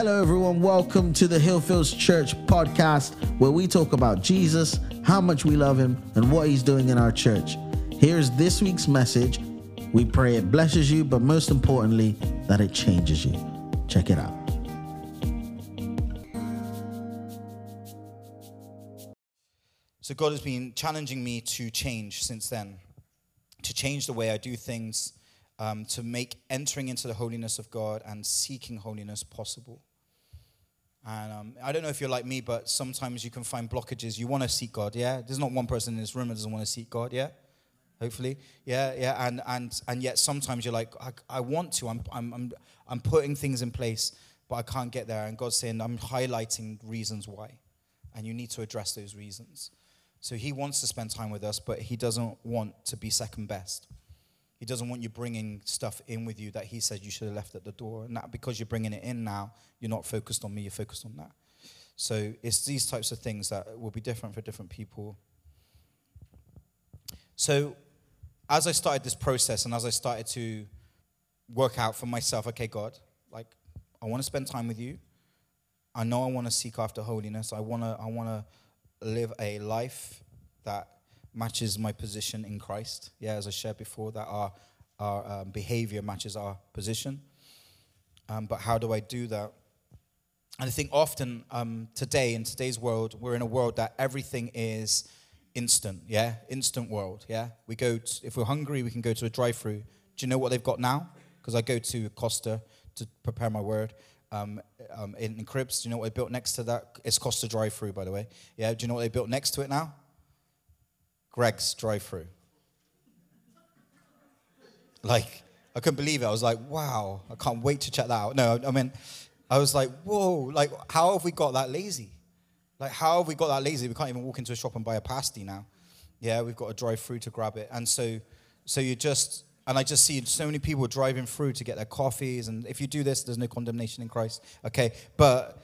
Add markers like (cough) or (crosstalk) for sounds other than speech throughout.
Hello, everyone. Welcome to the Hillfields Church podcast, where we talk about Jesus, how much we love him, and what he's doing in our church. Here's this week's message. We pray it blesses you, but most importantly, that it changes you. Check it out. So, God has been challenging me to change since then, to change the way I do things, um, to make entering into the holiness of God and seeking holiness possible. And um, I don't know if you're like me, but sometimes you can find blockages. You want to seek God, yeah? There's not one person in this room that doesn't want to seek God, yeah? Hopefully, yeah, yeah. And and and yet sometimes you're like, I, I want to. I'm I'm I'm I'm putting things in place, but I can't get there. And God's saying, I'm highlighting reasons why, and you need to address those reasons. So He wants to spend time with us, but He doesn't want to be second best. He doesn't want you bringing stuff in with you that he says you should have left at the door. And that because you're bringing it in now, you're not focused on me, you're focused on that. So it's these types of things that will be different for different people. So as I started this process and as I started to work out for myself, okay, God, like I want to spend time with you. I know I want to seek after holiness. I want to I want to live a life that matches my position in Christ. Yeah, as I shared before, that our, our um, behavior matches our position. Um, but how do I do that? And I think often um, today, in today's world, we're in a world that everything is instant, yeah? Instant world, yeah? We go, to, if we're hungry, we can go to a drive through. Do you know what they've got now? Because I go to Costa to prepare my word. Um, um, in, in Cribbs, do you know what they built next to that? It's Costa drive through, by the way. Yeah, do you know what they built next to it now? Greggs drive through. Like, I couldn't believe it. I was like, wow, I can't wait to check that out. No, I mean, I was like, whoa, like, how have we got that lazy? Like, how have we got that lazy? We can't even walk into a shop and buy a pasty now. Yeah, we've got to drive through to grab it. And so, so you just, and I just see so many people driving through to get their coffees. And if you do this, there's no condemnation in Christ. Okay, but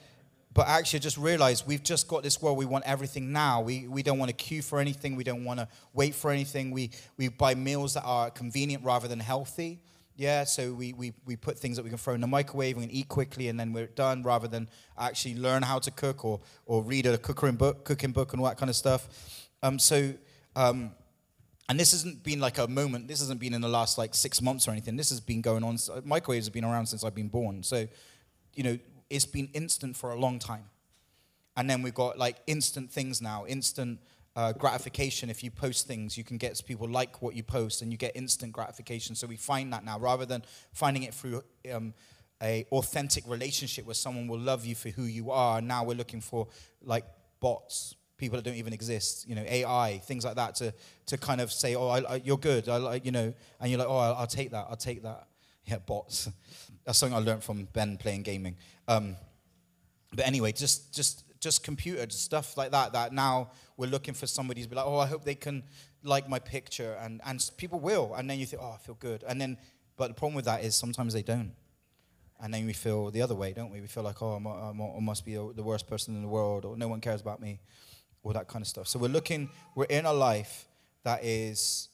but actually just realize we've just got this world. We want everything now. We, we don't want to queue for anything. We don't want to wait for anything. We, we buy meals that are convenient rather than healthy. Yeah so we, we, we put things that we can throw in the microwave. And eat quickly and then we're done rather than actually learn how to cook or, or read a cooking book, cooking book and all that kind of stuff. Um, so um, and this hasn't been like a moment. This hasn't been in the last like six months or anything. This has been going on microwaves have been around since i've been born. So you know it's been instant for a long time. And then we've got like instant things now, instant uh, gratification. If you post things, you can get people like what you post, and you get instant gratification. So we find that now, rather than finding it through um, a authentic relationship where someone will love you for who you are. Now we're looking for like bots, people that don't even exist, you know, AI, things like that, to to kind of say, oh, I, I, you're good, I you know, and you're like, oh, I'll, I'll take that, I'll take that. (laughs) Yeah, bots. That's something I learned from Ben playing gaming. Um, but anyway, just just just computer stuff like that. That now we're looking for somebody to be like, oh, I hope they can like my picture, and and people will, and then you think, oh, I feel good, and then but the problem with that is sometimes they don't, and then we feel the other way, don't we? We feel like, oh, I'm, I'm, I must be the worst person in the world, or no one cares about me, all that kind of stuff. So we're looking, we're in a life that is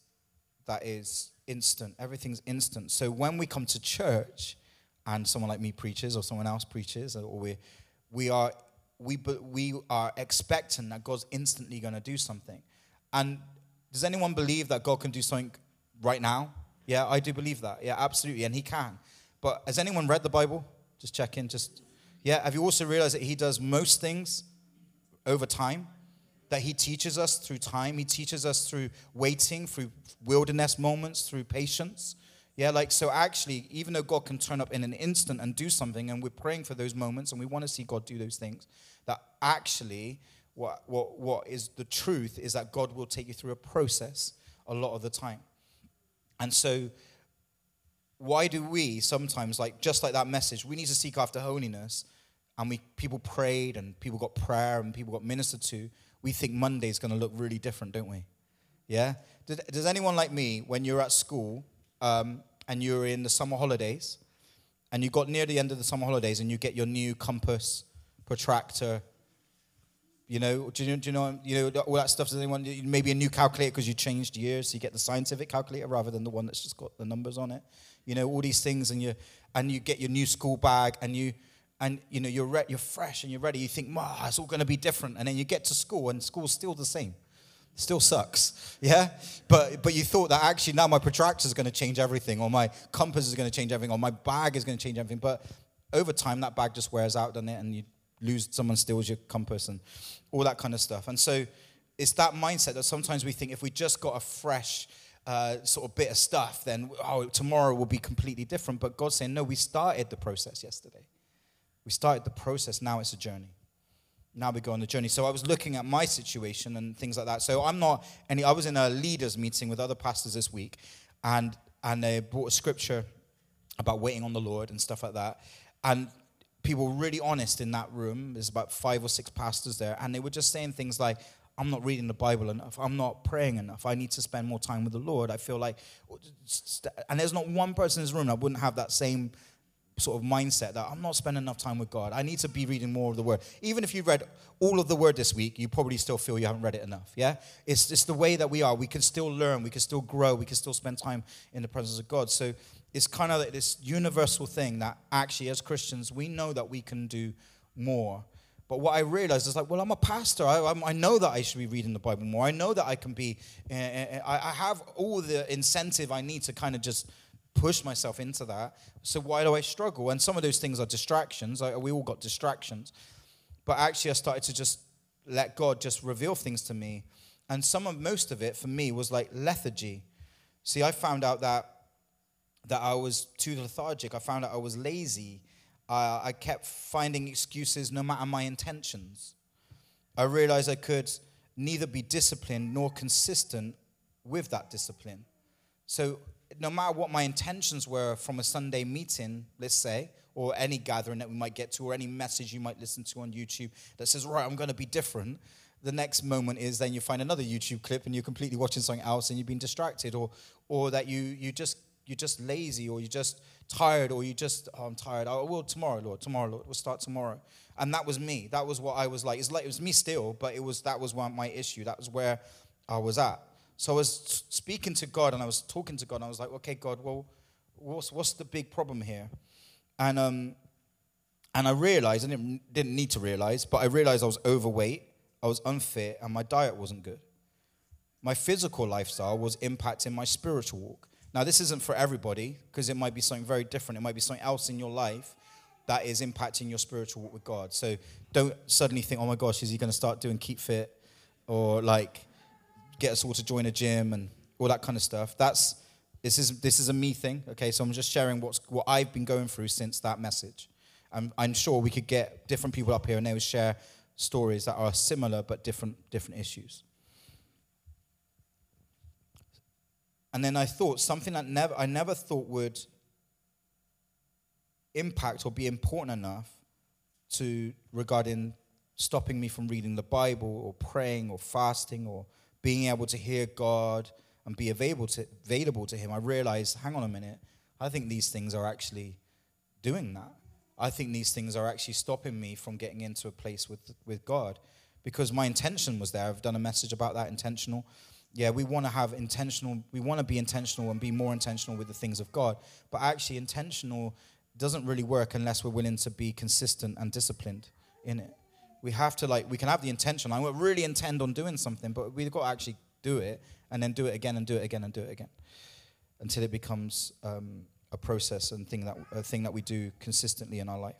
that is instant. Everything's instant. So when we come to church and someone like me preaches or someone else preaches, or we, we are we, we are expecting that God's instantly going to do something. And does anyone believe that God can do something right now? Yeah, I do believe that. Yeah, absolutely. And He can. But has anyone read the Bible? Just check in. Just, yeah. Have you also realized that He does most things over time? that He teaches us through time. He teaches us through waiting, through wilderness moments, through patience. Yeah, like so actually, even though God can turn up in an instant and do something, and we're praying for those moments and we want to see God do those things, that actually what, what, what is the truth is that God will take you through a process a lot of the time. And so why do we sometimes like just like that message, we need to seek after holiness, and we people prayed and people got prayer and people got ministered to, we think Monday is going to look really different, don't we? Yeah? Does anyone like me, when you're at school um, and you're in the summer holidays, and you got near the end of the summer holidays and you get your new compass, protractor, you know, do you, do you know, you know, all that stuff. Does anyone maybe a new calculator because you changed years, so you get the scientific calculator rather than the one that's just got the numbers on it. You know, all these things, and you and you get your new school bag, and you and you know you're re- you're fresh and you're ready. You think, "Ma, it's all going to be different," and then you get to school and school's still the same. Still sucks, yeah. But but you thought that actually now my protractor is going to change everything, or my compass is going to change everything, or my bag is going to change everything. But over time, that bag just wears out, doesn't it? And you lose, someone steals your compass and all that kind of stuff. And so it's that mindset that sometimes we think if we just got a fresh uh, sort of bit of stuff, then oh, tomorrow will be completely different. But God's saying, no, we started the process yesterday. We started the process. Now it's a journey now we go on the journey. So I was looking at my situation and things like that. So I'm not any. I was in a leaders meeting with other pastors this week, and and they brought a scripture about waiting on the Lord and stuff like that. And people were really honest in that room. There's about five or six pastors there, and they were just saying things like, "I'm not reading the Bible enough. I'm not praying enough. I need to spend more time with the Lord. I feel like." And there's not one person in this room I wouldn't have that same sort of mindset that I'm not spending enough time with God. I need to be reading more of the Word. Even if you read all of the Word this week, you probably still feel you haven't read it enough. Yeah? It's just the way that we are. We can still learn, we can still grow, we can still spend time in the presence of God. So it's kind of like this universal thing that actually, as Christians, we know that we can do more. But what I realized is like, well, I'm a pastor. I, I, know that I should be reading the Bible more. I know that I can be, uh, I, I have all the incentive I need to kind of just push myself into that. So why do I struggle? And some of those things are distractions. We all got distractions. But actually, I started to just let God just reveal things to me. And some of most of it for me was like lethargy. See, I found out that that I was too lethargic. I found out I was lazy. Uh, I kept finding excuses no matter my intentions. I realized I could neither be disciplined nor consistent with that discipline. So no matter what my intentions were from a Sunday meeting, let's say, or any gathering that we might get to, or any message you might listen to on YouTube that says, right, I'm going to be different, the next moment is then you find another YouTube clip and you're completely watching something else and you've been distracted, or, or that you, you just, you're just lazy, or you're just tired, or you just, oh, I'm tired. Oh, well, tomorrow, Lord, tomorrow, Lord, we'll start tomorrow. And that was me. That was what I was like. It's like it was me still, but it was that was my issue. That was where I was at. So I was speaking to God and I was talking to God and I was like, okay, God, well, what's, what's the big problem here? And, um, and I realized, I didn't, didn't need to realize, but I realized I was overweight, I was unfit, and my diet wasn't good. My physical lifestyle was impacting my spiritual walk. Now, this isn't for everybody because it might be something very different. It might be something else in your life that is impacting your spiritual walk with God. So don't suddenly think, oh my gosh, is he going to start doing keep fit? Or like, get us all to join a gym and all that kind of stuff. That's this is this is a me thing, okay? So I'm just sharing what's what I've been going through since that message. I'm, I'm sure we could get different people up here and they would share stories that are similar but different different issues. And then I thought something that never I never thought would impact or be important enough to regarding stopping me from reading the Bible or praying or fasting or being able to hear God and be available to, available to Him, I realized, hang on a minute, I think these things are actually doing that. I think these things are actually stopping me from getting into a place with, with God because my intention was there. I've done a message about that intentional. Yeah, we want to have intentional, we want to be intentional and be more intentional with the things of God. But actually, intentional doesn't really work unless we're willing to be consistent and disciplined in it we have to like we can have the intention. I really intend on doing something but we've got to actually do it and then do it again and do it again and do it again until it becomes um, a process and thing that a thing that we do consistently in our life.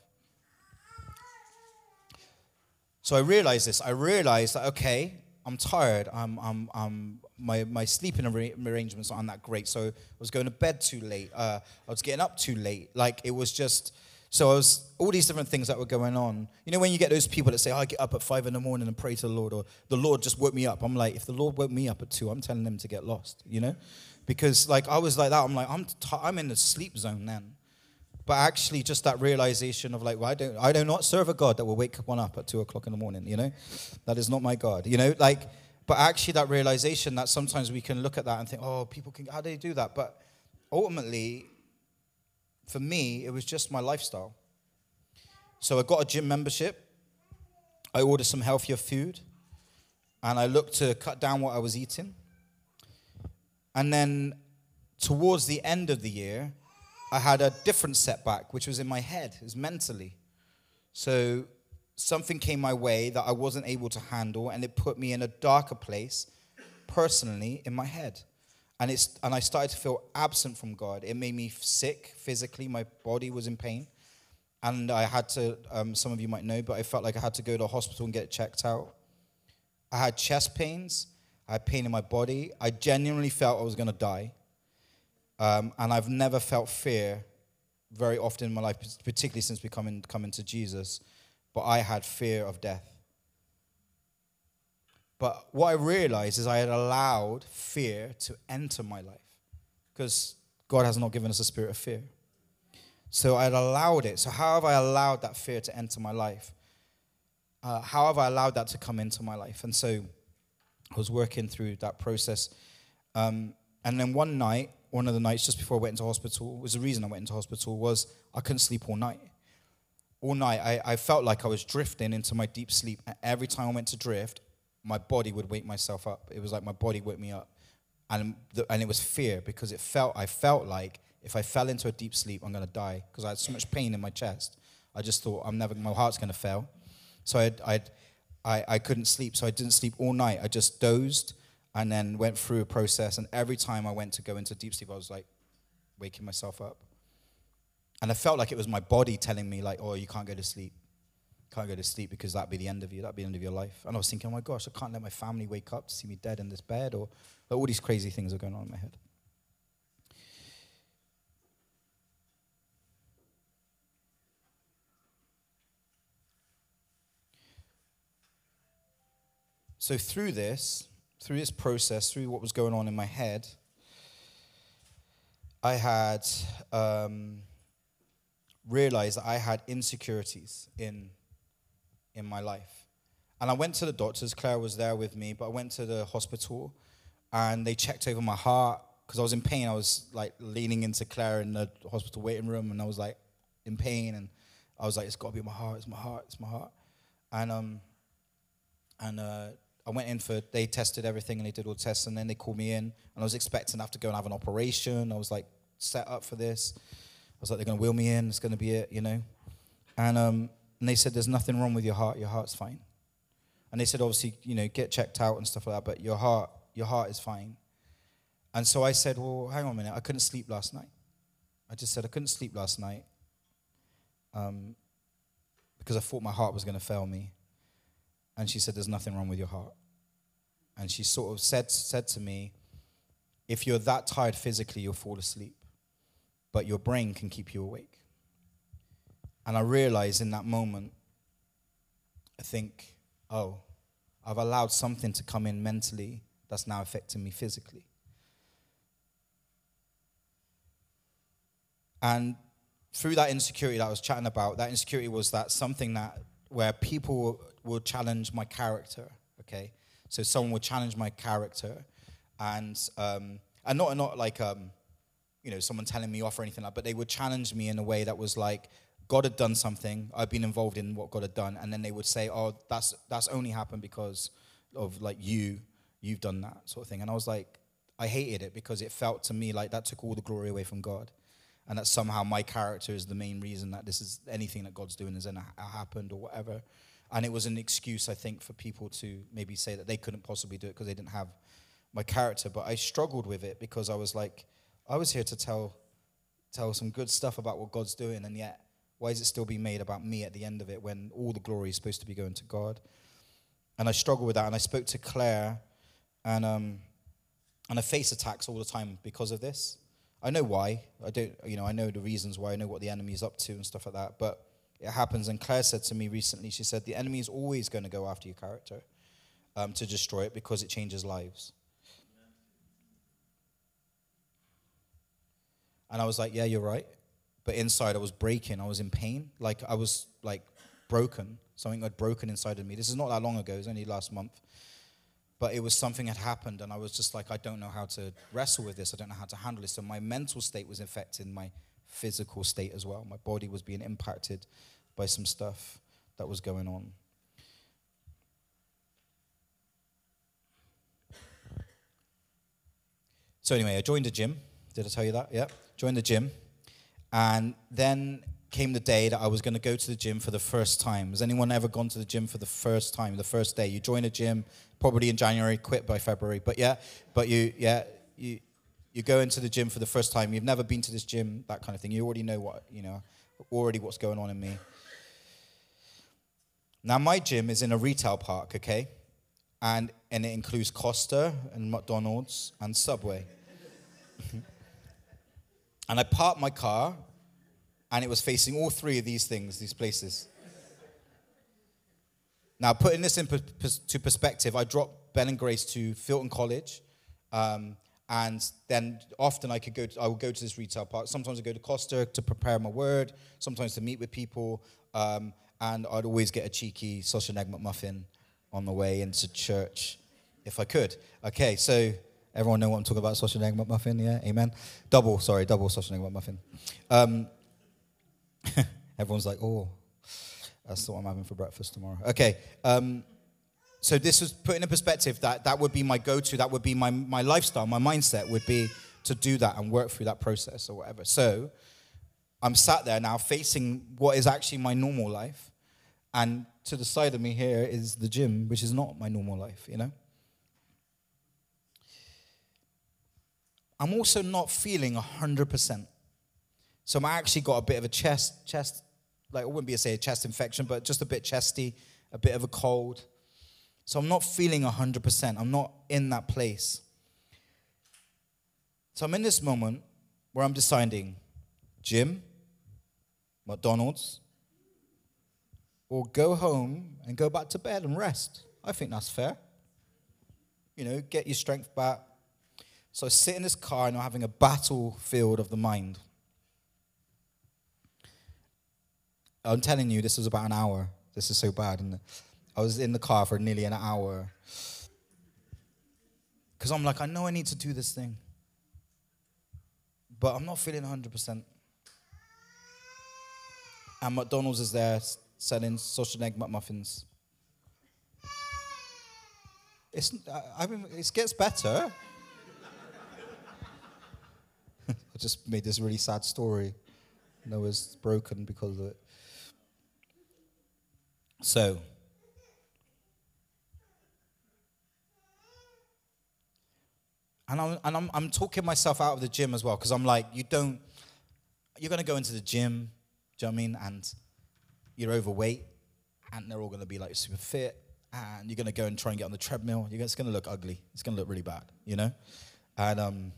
So i realized this. I realized that okay i'm tired. I'm, I'm, I'm my, my sleeping arrangements aren't that great. So i was going to bed too late. Uh, i was getting up too late. Like it was just so I was all these different things that were going on. You know, when you get those people that say, oh, "I get up at five in the morning and pray to the Lord," or "The Lord just woke me up," I'm like, if the Lord woke me up at two, I'm telling them to get lost. You know, because like I was like that. I'm like, I'm t- I'm in the sleep zone then. But actually, just that realization of like, well, I don't, I do not serve a God that will wake one up at two o'clock in the morning. You know, that is not my God. You know, like, but actually, that realization that sometimes we can look at that and think, oh, people can, how do they do that? But ultimately, for me, it was just my lifestyle. So I got a gym membership. I ordered some healthier food. And I looked to cut down what I was eating. And then towards the end of the year, I had a different setback, which was in my head, it was mentally. So something came my way that I wasn't able to handle, and it put me in a darker place personally in my head. And, it's, and I started to feel absent from God. It made me sick physically, my body was in pain. And I had to, um, some of you might know, but I felt like I had to go to a hospital and get checked out. I had chest pains, I had pain in my body. I genuinely felt I was going to die. Um, and I've never felt fear very often in my life, particularly since becoming coming to Jesus. But I had fear of death. But what I realized is I had allowed fear to enter my life because God has not given us a spirit of fear. So I had allowed it. So, how have I allowed that fear to enter my life? Uh, how have I allowed that to come into my life? And so I was working through that process. Um, and then one night, one of the nights just before I went into hospital, was the reason I went into hospital, was I couldn't sleep all night. All night, I, I felt like I was drifting into my deep sleep. And every time I went to drift, my body would wake myself up. It was like my body woke me up. And, the, and it was fear because it felt, I felt like if I fell into a deep sleep, I'm going to die because I had so much pain in my chest. I just thought, I'm never, my heart's going to fail. So I'd, I'd, I, I couldn't sleep. So I didn't sleep all night. I just dozed and then went through a process. And every time I went to go into deep sleep, I was like waking myself up. And I felt like it was my body telling me, like, oh, you can't go to sleep. Can't go to sleep because that'd be the end of you. That'd be the end of your life. And I was thinking, oh my gosh, I can't let my family wake up to see me dead in this bed. Or like, all these crazy things are going on in my head. So through this, through this process, through what was going on in my head, I had um, realized that I had insecurities in, in my life. And I went to the doctors. Claire was there with me, but I went to the hospital and they checked over my heart because I was in pain. I was like leaning into Claire in the hospital waiting room and I was like in pain. And I was like, it's got to be my heart, it's my heart, it's my heart. And, um, and uh, I went in for, they tested everything and they did all the tests and then they called me in and I was expecting to have to go and have an operation. I was like set up for this. I was like, they're going to wheel me in. It's going to be it, you know. And, um, and they said, there's nothing wrong with your heart. Your heart's fine. And they said, obviously, you know, get checked out and stuff like that, but your heart, your heart is fine. And so I said, well, hang on a minute. I couldn't sleep last night. I just said, I couldn't sleep last night um, because I thought my heart was going to fail me. And she said, There's nothing wrong with your heart. And she sort of said, said to me, If you're that tired physically, you'll fall asleep, but your brain can keep you awake. And I realized in that moment, I think, oh, I've allowed something to come in mentally that's now affecting me physically. And through that insecurity that I was chatting about, that insecurity was that something that where people will challenge my character. Okay, so someone will challenge my character, and um, and not not like um, you know someone telling me off or anything like, that, but they would challenge me in a way that was like God had done something. I've been involved in what God had done, and then they would say, "Oh, that's that's only happened because of like you, you've done that sort of thing." And I was like, I hated it because it felt to me like that took all the glory away from God, and that somehow my character is the main reason that this is anything that God's doing in happened or whatever. And it was an excuse, I think, for people to maybe say that they couldn't possibly do it because they didn't have my character. But I struggled with it because I was like, I was here to tell, tell some good stuff about what God's doing, and yet, why is it still being made about me at the end of it when all the glory is supposed to be going to God? And I struggle with that. And I spoke to Claire, and um, and I face attacks all the time because of this. I know why. I don't, you know, I know the reasons why. I know what the enemy is up to and stuff like that. But it happens. And Claire said to me recently, she said, the enemy is always going to go after your character um, to destroy it because it changes lives. And I was like, yeah, you're right. But inside, I was breaking. I was in pain. Like, I was like broken. Something had broken inside of me. This is not that long ago. It was only last month. But it was something had happened. And I was just like, I don't know how to wrestle with this. I don't know how to handle this. So my mental state was affecting my physical state as well. My body was being impacted by some stuff that was going on. So anyway, I joined a gym. Did I tell you that? Yeah. Joined the gym. And then came the day that I was going to go to the gym for the first time. Has anyone ever gone to the gym for the first time, the first day? You join a gym probably in January, quit by February, but yeah, but you, yeah, you, you go into the gym for the first time. You've never been to this gym, that kind of thing. You already know what, you know, already what's going on in me. Now, my gym is in a retail park, okay? And, and it includes Costa and McDonald's and Subway. (laughs) and I parked my car, and it was facing all three of these things, these places. Now, putting this into perspective, I dropped Ben and Grace to Filton College. Um, and then often I could go. To, I would go to this retail park. Sometimes I go to Costa to prepare my word. Sometimes to meet with people. Um, and I'd always get a cheeky sausage and egg McMuffin on the way into church, if I could. Okay, so everyone know what I'm talking about? Sausage and egg McMuffin. Yeah, amen. Double. Sorry, double sausage and egg McMuffin. Um, (laughs) everyone's like, oh, that's what I'm having for breakfast tomorrow. Okay. Um, so this was put in a perspective that that would be my go-to, that would be my, my lifestyle, my mindset would be to do that and work through that process or whatever. So I'm sat there now facing what is actually my normal life. And to the side of me here is the gym, which is not my normal life, you know? I'm also not feeling 100%. So I actually got a bit of a chest, chest, like I wouldn't be a say a chest infection, but just a bit chesty, a bit of a cold. So I'm not feeling 100%. I'm not in that place. So I'm in this moment where I'm deciding gym, McDonald's, or go home and go back to bed and rest. I think that's fair. You know, get your strength back. So sit in this car and I'm having a battlefield of the mind. I'm telling you, this was about an hour. This is so bad. And I was in the car for nearly an hour. Because I'm like, I know I need to do this thing. But I'm not feeling 100%. And McDonald's is there selling sausage egg McMuffins. It's, I mean, it gets better. I just made this really sad story. Noah's broken because of it. So, And I'm, and I'm, I'm talking myself out of the gym as well because I'm like, you don't, you're going to go into the gym, do you know what I mean? And you're overweight and they're all going to be like super fit and you're going to go and try and get on the treadmill. It's going to look ugly. It's going to look really bad, you know? And, um,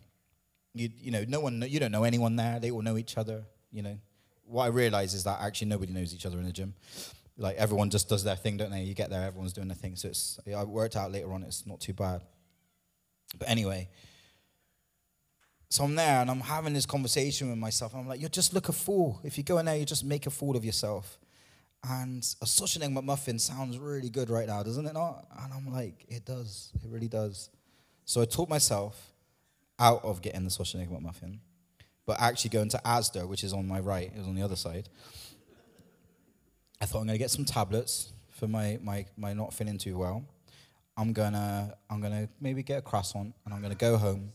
you, you know, no one, you don't know anyone there. They all know each other, you know? What I realize is that actually nobody knows each other in the gym. Like everyone just does their thing, don't they? You get there, everyone's doing their thing. So it's, I worked out later on, it's not too bad. But anyway, so I'm there and I'm having this conversation with myself. I'm like, you just look a fool. If you go in there, you just make a fool of yourself. And a and egg McMuffin sounds really good right now, doesn't it not? And I'm like, it does. It really does. So I taught myself out of getting the sausage McMuffin, but actually going to Asda, which is on my right, it was on the other side. I thought I'm gonna get some tablets for my, my, my not feeling too well. I'm gonna I'm gonna maybe get a croissant and I'm gonna go home.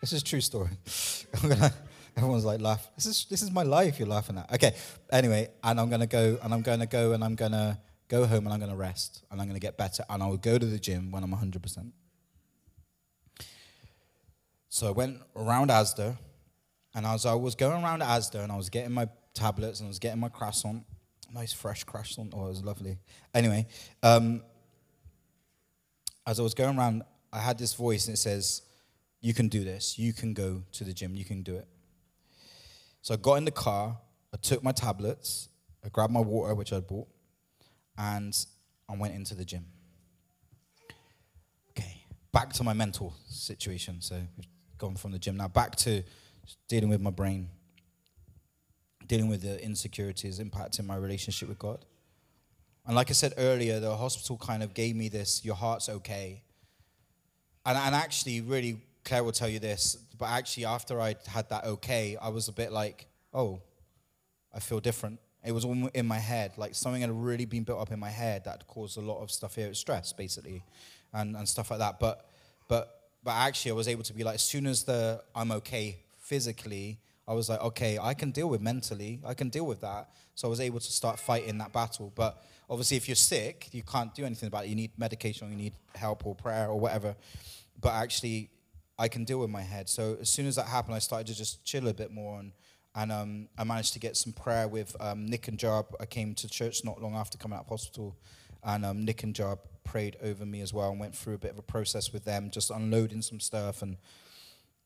This is true story. (laughs) Gonna everyone's like laugh. This is this is my life you're laughing at. Okay. Anyway, and I'm gonna go and I'm gonna go and I'm gonna go home and I'm gonna rest and I'm gonna get better and I'll go to the gym when I'm 100 percent So I went around Asda and as I was going around Asda and I was getting my tablets and I was getting my croissant nice fresh croissant. Oh, it was lovely. Anyway, um, as I was going around, I had this voice and it says, You can do this. You can go to the gym. You can do it. So I got in the car, I took my tablets, I grabbed my water, which I'd bought, and I went into the gym. Okay, back to my mental situation. So we've gone from the gym now back to dealing with my brain dealing with the insecurities impacting my relationship with God. And like I said earlier, the hospital kind of gave me this your heart's okay. And, and actually, really, Claire will tell you this, but actually, after I had that okay, I was a bit like, oh, I feel different. It was all in my head, like something had really been built up in my head that caused a lot of stuff here, stress basically, and, and stuff like that. But, but, but actually, I was able to be like, as soon as the I'm okay physically, I was like, okay, I can deal with mentally, I can deal with that. So I was able to start fighting that battle. But obviously, if you're sick, you can't do anything about it. You need medication, you need help, or prayer, or whatever. But actually, I can deal with my head. So as soon as that happened, I started to just chill a bit more, and and um, I managed to get some prayer with um, Nick and Job. I came to church not long after coming out of hospital, and um, Nick and Job prayed over me as well, and went through a bit of a process with them, just unloading some stuff, and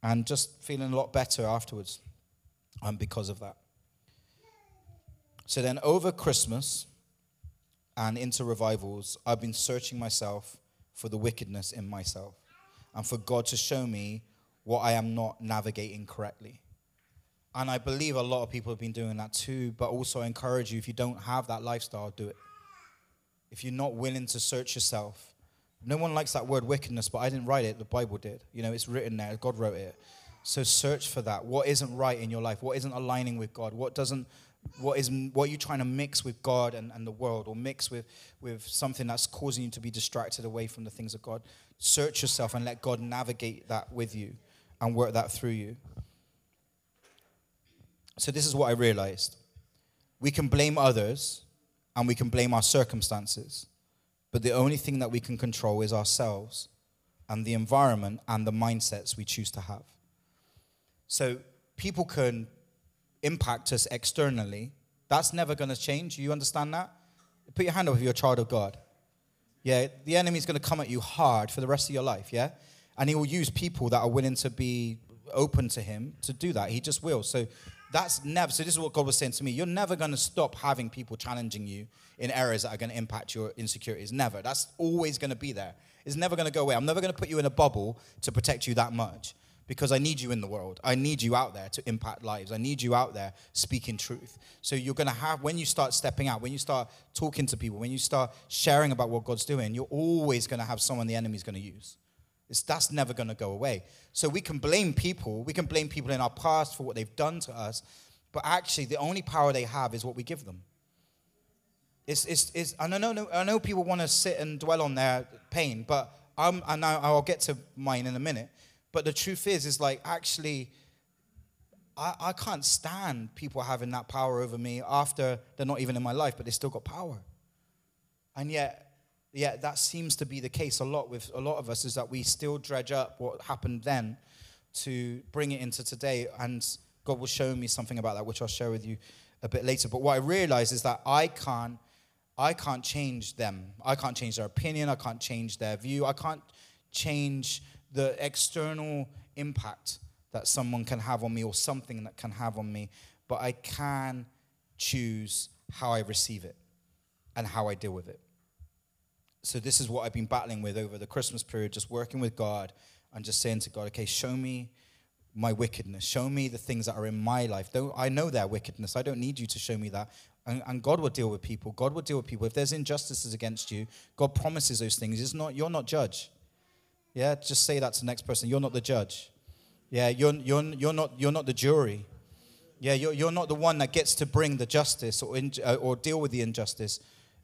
and just feeling a lot better afterwards um, because of that. So then, over Christmas and into revivals, I've been searching myself for the wickedness in myself and for God to show me what I am not navigating correctly. And I believe a lot of people have been doing that too, but also I encourage you if you don't have that lifestyle, do it. If you're not willing to search yourself, no one likes that word wickedness, but I didn't write it, the Bible did. You know, it's written there, God wrote it. So search for that. What isn't right in your life? What isn't aligning with God? What doesn't what is what are you trying to mix with God and, and the world or mix with with something that's causing you to be distracted away from the things of God? Search yourself and let God navigate that with you and work that through you. So this is what I realized. We can blame others and we can blame our circumstances. But the only thing that we can control is ourselves and the environment and the mindsets we choose to have. So people can impact us externally. That's never going to change. You understand that? Put your hand up if you're a child of God. Yeah, the enemy's going to come at you hard for the rest of your life, yeah? And he will use people that are willing to be open to him to do that. He just will. So that's never, so this is what God was saying to me. You're never going to stop having people challenging you in areas that are going to impact your insecurities. Never. That's always going to be there. It's never going to go away. I'm never going to put you in a bubble to protect you that much because I need you in the world. I need you out there to impact lives. I need you out there speaking truth. So you're going to have, when you start stepping out, when you start talking to people, when you start sharing about what God's doing, you're always going to have someone the enemy's going to use. It's, that's never going to go away. So we can blame people. We can blame people in our past for what they've done to us. But actually, the only power they have is what we give them. It's, it's, it's, I, know, I know people want to sit and dwell on their pain, but I'm, and I'll get to mine in a minute. But the truth is, is like actually, I, I can't stand people having that power over me after they're not even in my life, but they still got power. And yet, yet that seems to be the case a lot with a lot of us is that we still dredge up what happened then to bring it into today. And God will show me something about that, which I'll share with you a bit later. But what I realize is that I can't, I can't change them. I can't change their opinion. I can't change their view. I can't change the external impact that someone can have on me or something that can have on me, but I can choose how I receive it and how I deal with it. So, this is what I've been battling with over the Christmas period, just working with God and just saying to God, okay, show me my wickedness. Show me the things that are in my life. Don't, I know their wickedness. I don't need you to show me that. And, and, God will deal with people. God will deal with people. If there's injustices against you, God promises those things. It's not, you're not judge. Yeah, just say that to the next person. You're not the judge. Yeah, you're, you're, you're, not, you're not the jury. Yeah, you're, you're not the one that gets to bring the justice or, in, uh, or deal with the injustice.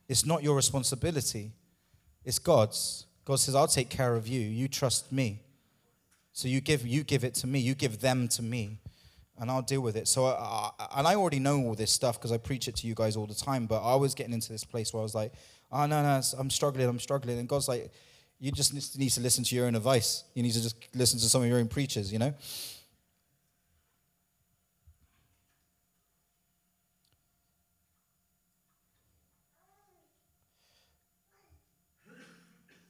It's not your responsibility, it's God's. God says, I'll take care of you. You trust me. So you give, you give it to me. You give them to me. And I'll deal with it. So, I, I, and I already know all this stuff because I preach it to you guys all the time. But I was getting into this place where I was like, oh, no, no, I'm struggling. I'm struggling. And God's like, you just need to listen to your own advice. You need to just listen to some of your own preachers, you know?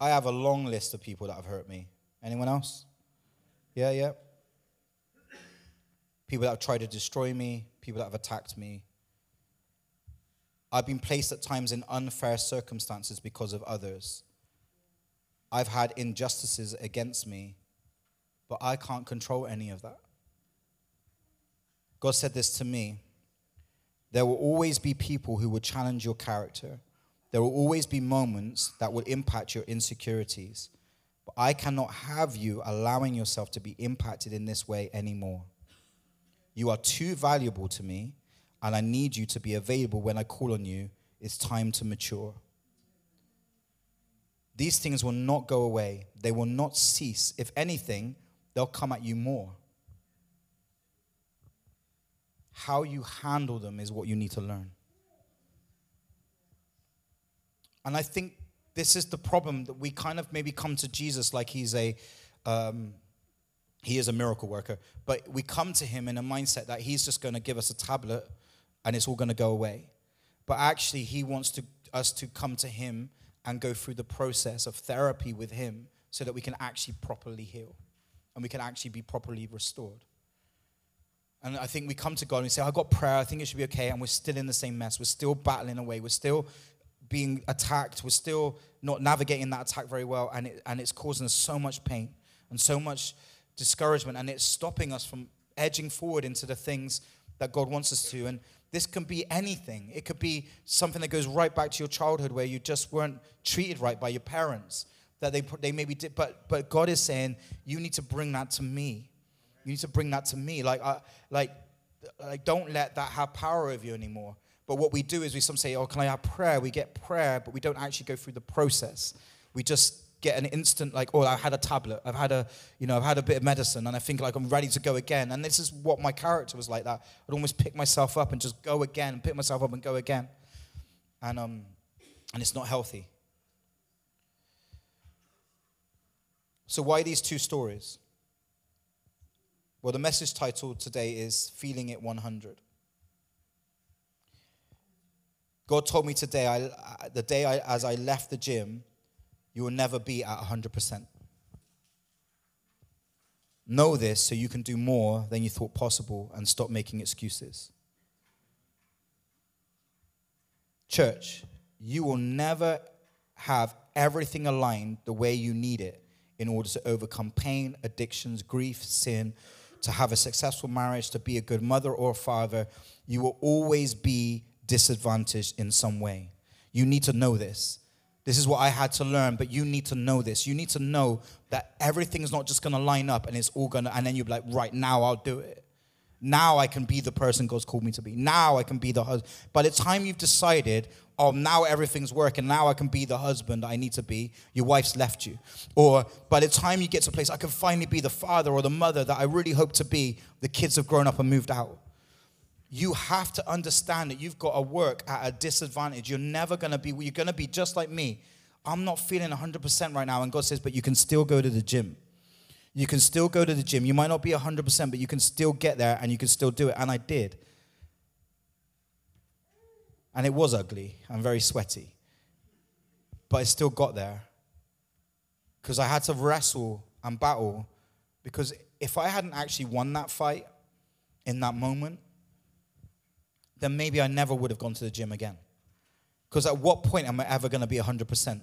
I have a long list of people that have hurt me. Anyone else? Yeah, yeah. People that have tried to destroy me, people that have attacked me. I've been placed at times in unfair circumstances because of others. I've had injustices against me, but I can't control any of that. God said this to me there will always be people who will challenge your character. There will always be moments that will impact your insecurities. But I cannot have you allowing yourself to be impacted in this way anymore. You are too valuable to me, and I need you to be available when I call on you. It's time to mature. These things will not go away, they will not cease. If anything, they'll come at you more. how you handle them is what you need to learn. And I think this is the problem that we kind of maybe come to Jesus like he's a um, he is a miracle worker, but we come to him in a mindset that he's just going to give us a tablet and it's all going to go away. But actually, he wants to, us to come to him and go through the process of therapy with him so that we can actually properly heal and we can actually be properly restored. And I think we come to God and we say, I got prayer, I think it should be okay. And we're still in the same mess. We're still battling away. We're still being attacked. We're still not navigating that attack very well. And, it, and it's causing us so much pain and so much discouragement. And it's stopping us from edging forward into the things that God wants us to. And this can be anything. It could be something that goes right back to your childhood where you just weren't treated right by your parents. That they, they maybe did, but, but God is saying, you need to bring that to me. You need to bring that to me. Like, I, like, like, don't let that have power over you anymore. But what we do is we some say, oh, can I have prayer? We get prayer, but we don't actually go through the process. We just get an instant like, oh, I had a tablet, I've had a, you know, I've had a bit of medicine, and I think like I'm ready to go again. And this is what my character was like that. I'd almost pick myself up and just go again, pick myself up and go again, and um, and it's not healthy. So why these two stories? Well, the message title today is "Feeling It 100." God told me today, I, the day I, as I left the gym, you will never be at 100%. Know this so you can do more than you thought possible and stop making excuses. Church, you will never have everything aligned the way you need it in order to overcome pain, addictions, grief, sin, to have a successful marriage, to be a good mother or father. You will always be disadvantaged in some way. You need to know this. This is what I had to learn, but you need to know this. You need to know that everything's not just gonna line up and it's all gonna, and then you'll be like, right now I'll do it. Now I can be the person God's called me to be. Now I can be the husband. By the time you've decided, oh, now everything's working, now I can be the husband I need to be, your wife's left you. Or by the time you get to a place, I can finally be the father or the mother that I really hope to be, the kids have grown up and moved out you have to understand that you've got to work at a disadvantage. You're never going to be, you're going to be just like me. I'm not feeling 100% right now. And God says, but you can still go to the gym. You can still go to the gym. You might not be 100%, but you can still get there and you can still do it. And I did. And it was ugly and very sweaty. But I still got there. Because I had to wrestle and battle. Because if I hadn't actually won that fight in that moment, then maybe I never would have gone to the gym again. Because at what point am I ever going to be 100%?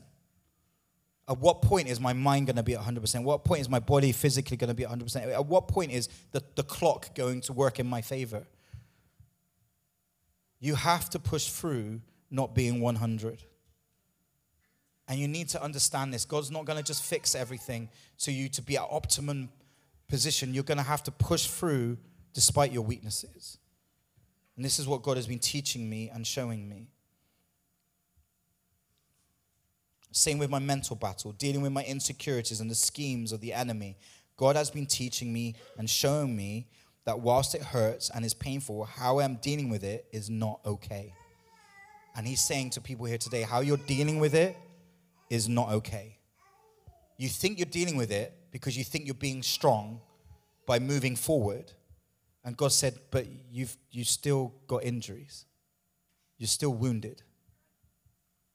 At what point is my mind going to be 100%? At what point is my body physically going to be 100%? At what point is the, the clock going to work in my favor? You have to push through not being 100. And you need to understand this. God's not going to just fix everything to you to be at optimum position. You're going to have to push through despite your weaknesses. And this is what God has been teaching me and showing me. Same with my mental battle, dealing with my insecurities and the schemes of the enemy. God has been teaching me and showing me that whilst it hurts and is painful, how I'm dealing with it is not okay. And He's saying to people here today, how you're dealing with it is not okay. You think you're dealing with it because you think you're being strong by moving forward, and God said, But you've you still got injuries. You're still wounded.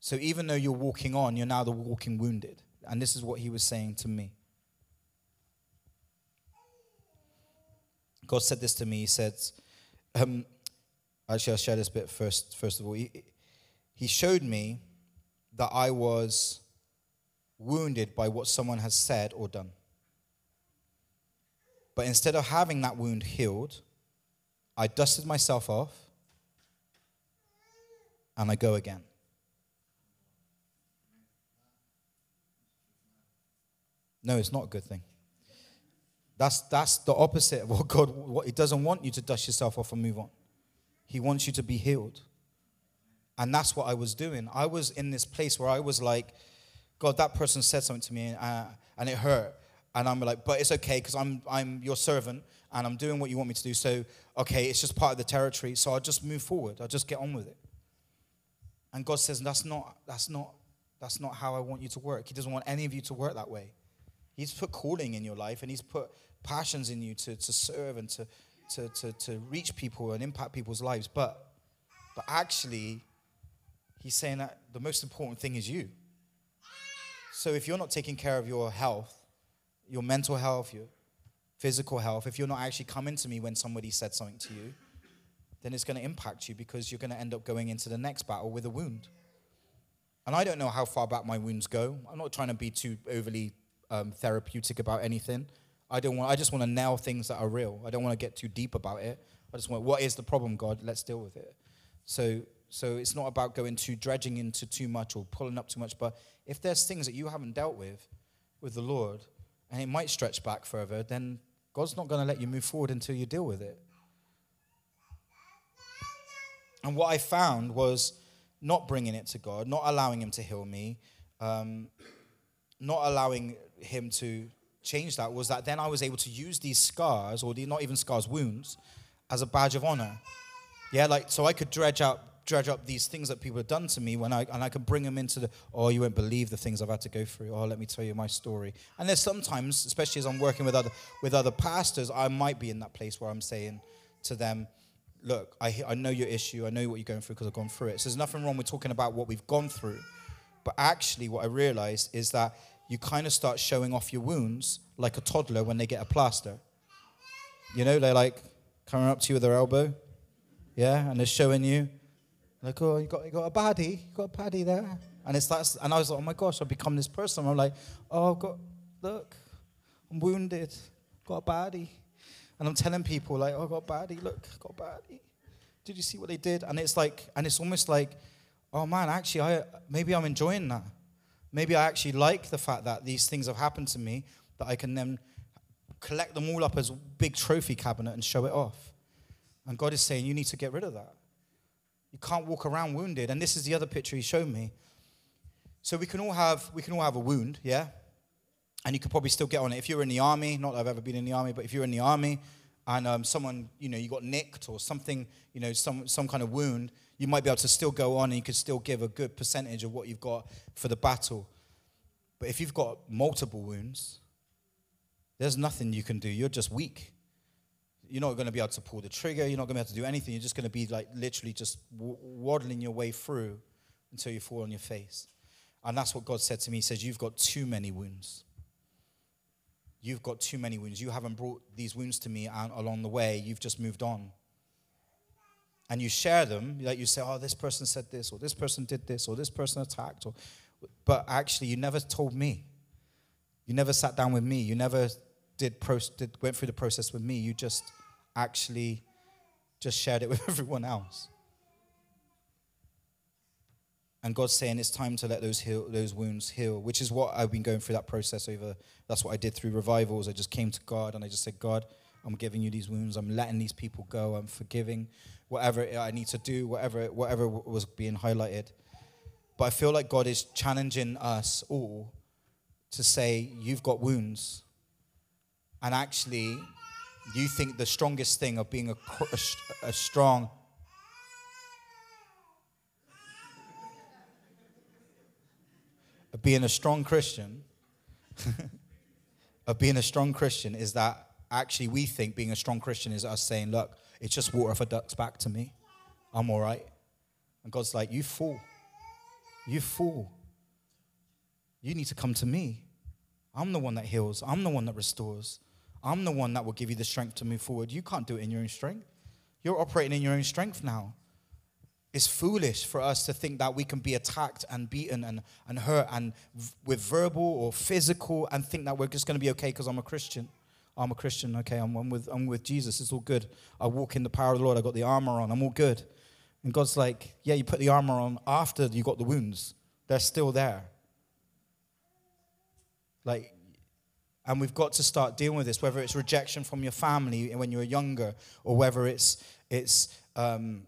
So even though you're walking on, you're now the walking wounded. And this is what he was saying to me. God said this to me. He said, um, actually, I'll share this bit first. First of all, he, he showed me that I was wounded by what someone has said or done. But instead of having that wound healed, I dusted myself off and I go again. No, it's not a good thing. That's, that's the opposite of what God, what, He doesn't want you to dust yourself off and move on. He wants you to be healed. And that's what I was doing. I was in this place where I was like, God, that person said something to me and, uh, and it hurt and I'm like, but it's okay because I'm I'm your servant and I'm doing what you want me to do. So okay, it's just part of the territory. So I'll just move forward. I'll just get on with it. And God says, that's not that's not that's not how I want you to work. He doesn't want any of you to work that way. He's put calling in your life and he's put passions in you to, to serve and to, to, to, to reach people and impact people's lives. But, but actually, he's saying that the most important thing is you. So if you're not taking care of your health, your mental health, your physical health, if you're not actually coming to me when somebody said something to you, then it's going to impact you because you're going to end up going into the next battle with a wound. And I don't know how far back my wounds go. I'm not trying to be too overly um, therapeutic about anything. I don't want. I just want to nail things that are real. I don't want to get too deep about it. I just want. What is the problem, God? Let's deal with it. So, so it's not about going too dredging into too much or pulling up too much. But if there's things that you haven't dealt with, with the Lord, and it might stretch back further, then God's not going to let you move forward until you deal with it. And what I found was not bringing it to God, not allowing Him to heal me, um, not allowing Him to change that, was that then I was able to use these scars, or not even scars, wounds, as a badge of honor. Yeah, like, so I could dredge up, dredge up these things that people have done to me when I, and I could bring them into the, oh, you won't believe the things I've had to go through. Oh, let me tell you my story. And there's sometimes, especially as I'm working with other, with other pastors, I might be in that place where I'm saying to them, look, I, I know your issue. I know what you're going through because I've gone through it. So there's nothing wrong with talking about what we've gone through. But actually, what I realized is that you kind of start showing off your wounds like a toddler when they get a plaster. You know, they're like coming up to you with their elbow. Yeah, and they're showing you, like, oh, you got, you got a baddie, you got a baddie there. And it's that, and I was like, oh my gosh, I've become this person. I'm like, oh, I've got, look, I'm wounded, got a baddie. And I'm telling people, like, oh, I got a baddie, look, I got a baddie. Did you see what they did? And it's like, and it's almost like, oh man, actually, I maybe I'm enjoying that. Maybe I actually like the fact that these things have happened to me, that I can then collect them all up as a big trophy cabinet and show it off. And God is saying, you need to get rid of that. You can't walk around wounded. And this is the other picture he showed me. So we can all have we can all have a wound, yeah? and you could probably still get on it. If you're in the army, not that I've ever been in the army, but if you're in the army and um, someone, you know, you got nicked or something, you know, some, some kind of wound, you might be able to still go on and you could still give a good percentage of what you've got for the battle. But if you've got multiple wounds, there's nothing you can do. You're just weak. You're not going to be able to pull the trigger. You're not going to be able to do anything. You're just going to be like literally just waddling your way through until you fall on your face. And that's what God said to me. He says, You've got too many wounds. You've got too many wounds. You haven't brought these wounds to me and along the way. You've just moved on. And you share them, like you say, oh, this person said this, or this person did this, or this person attacked. Or, but actually, you never told me. You never sat down with me. You never did, pro- did went through the process with me. You just actually just shared it (laughs) with everyone else. And God's saying it's time to let those heal, those wounds heal, which is what I've been going through that process over. That's what I did through revivals. I just came to God and I just said, God, I'm giving you these wounds. I'm letting these people go. I'm forgiving whatever I need to do, whatever whatever was being highlighted. But I feel like God is challenging us all to say, you've got wounds, and actually, you think the strongest thing of being a, a, a strong of being a strong Christian, (laughs) of being a strong Christian is that actually we think being a strong Christian is us saying, look, it's just water for ducks back to me. I'm all right. And God's like, you fool. You fool. You need to come to me. I'm the one that heals. I'm the one that restores. I'm the one that will give you the strength to move forward. You can't do it in your own strength. You're operating in your own strength now. It's foolish for us to think that we can be attacked and beaten and, and hurt and v- with verbal or physical and think that we're just going to be okay because I'm a Christian. I'm a Christian, okay, I'm, I'm, with, I'm with Jesus, it's all good. I walk in the power of the Lord, I got the armor on, I'm all good. And God's like, yeah, you put the armor on after you got the wounds, they're still there. Like, and we've got to start dealing with this, whether it's rejection from your family when you were younger, or whether it's, it's um,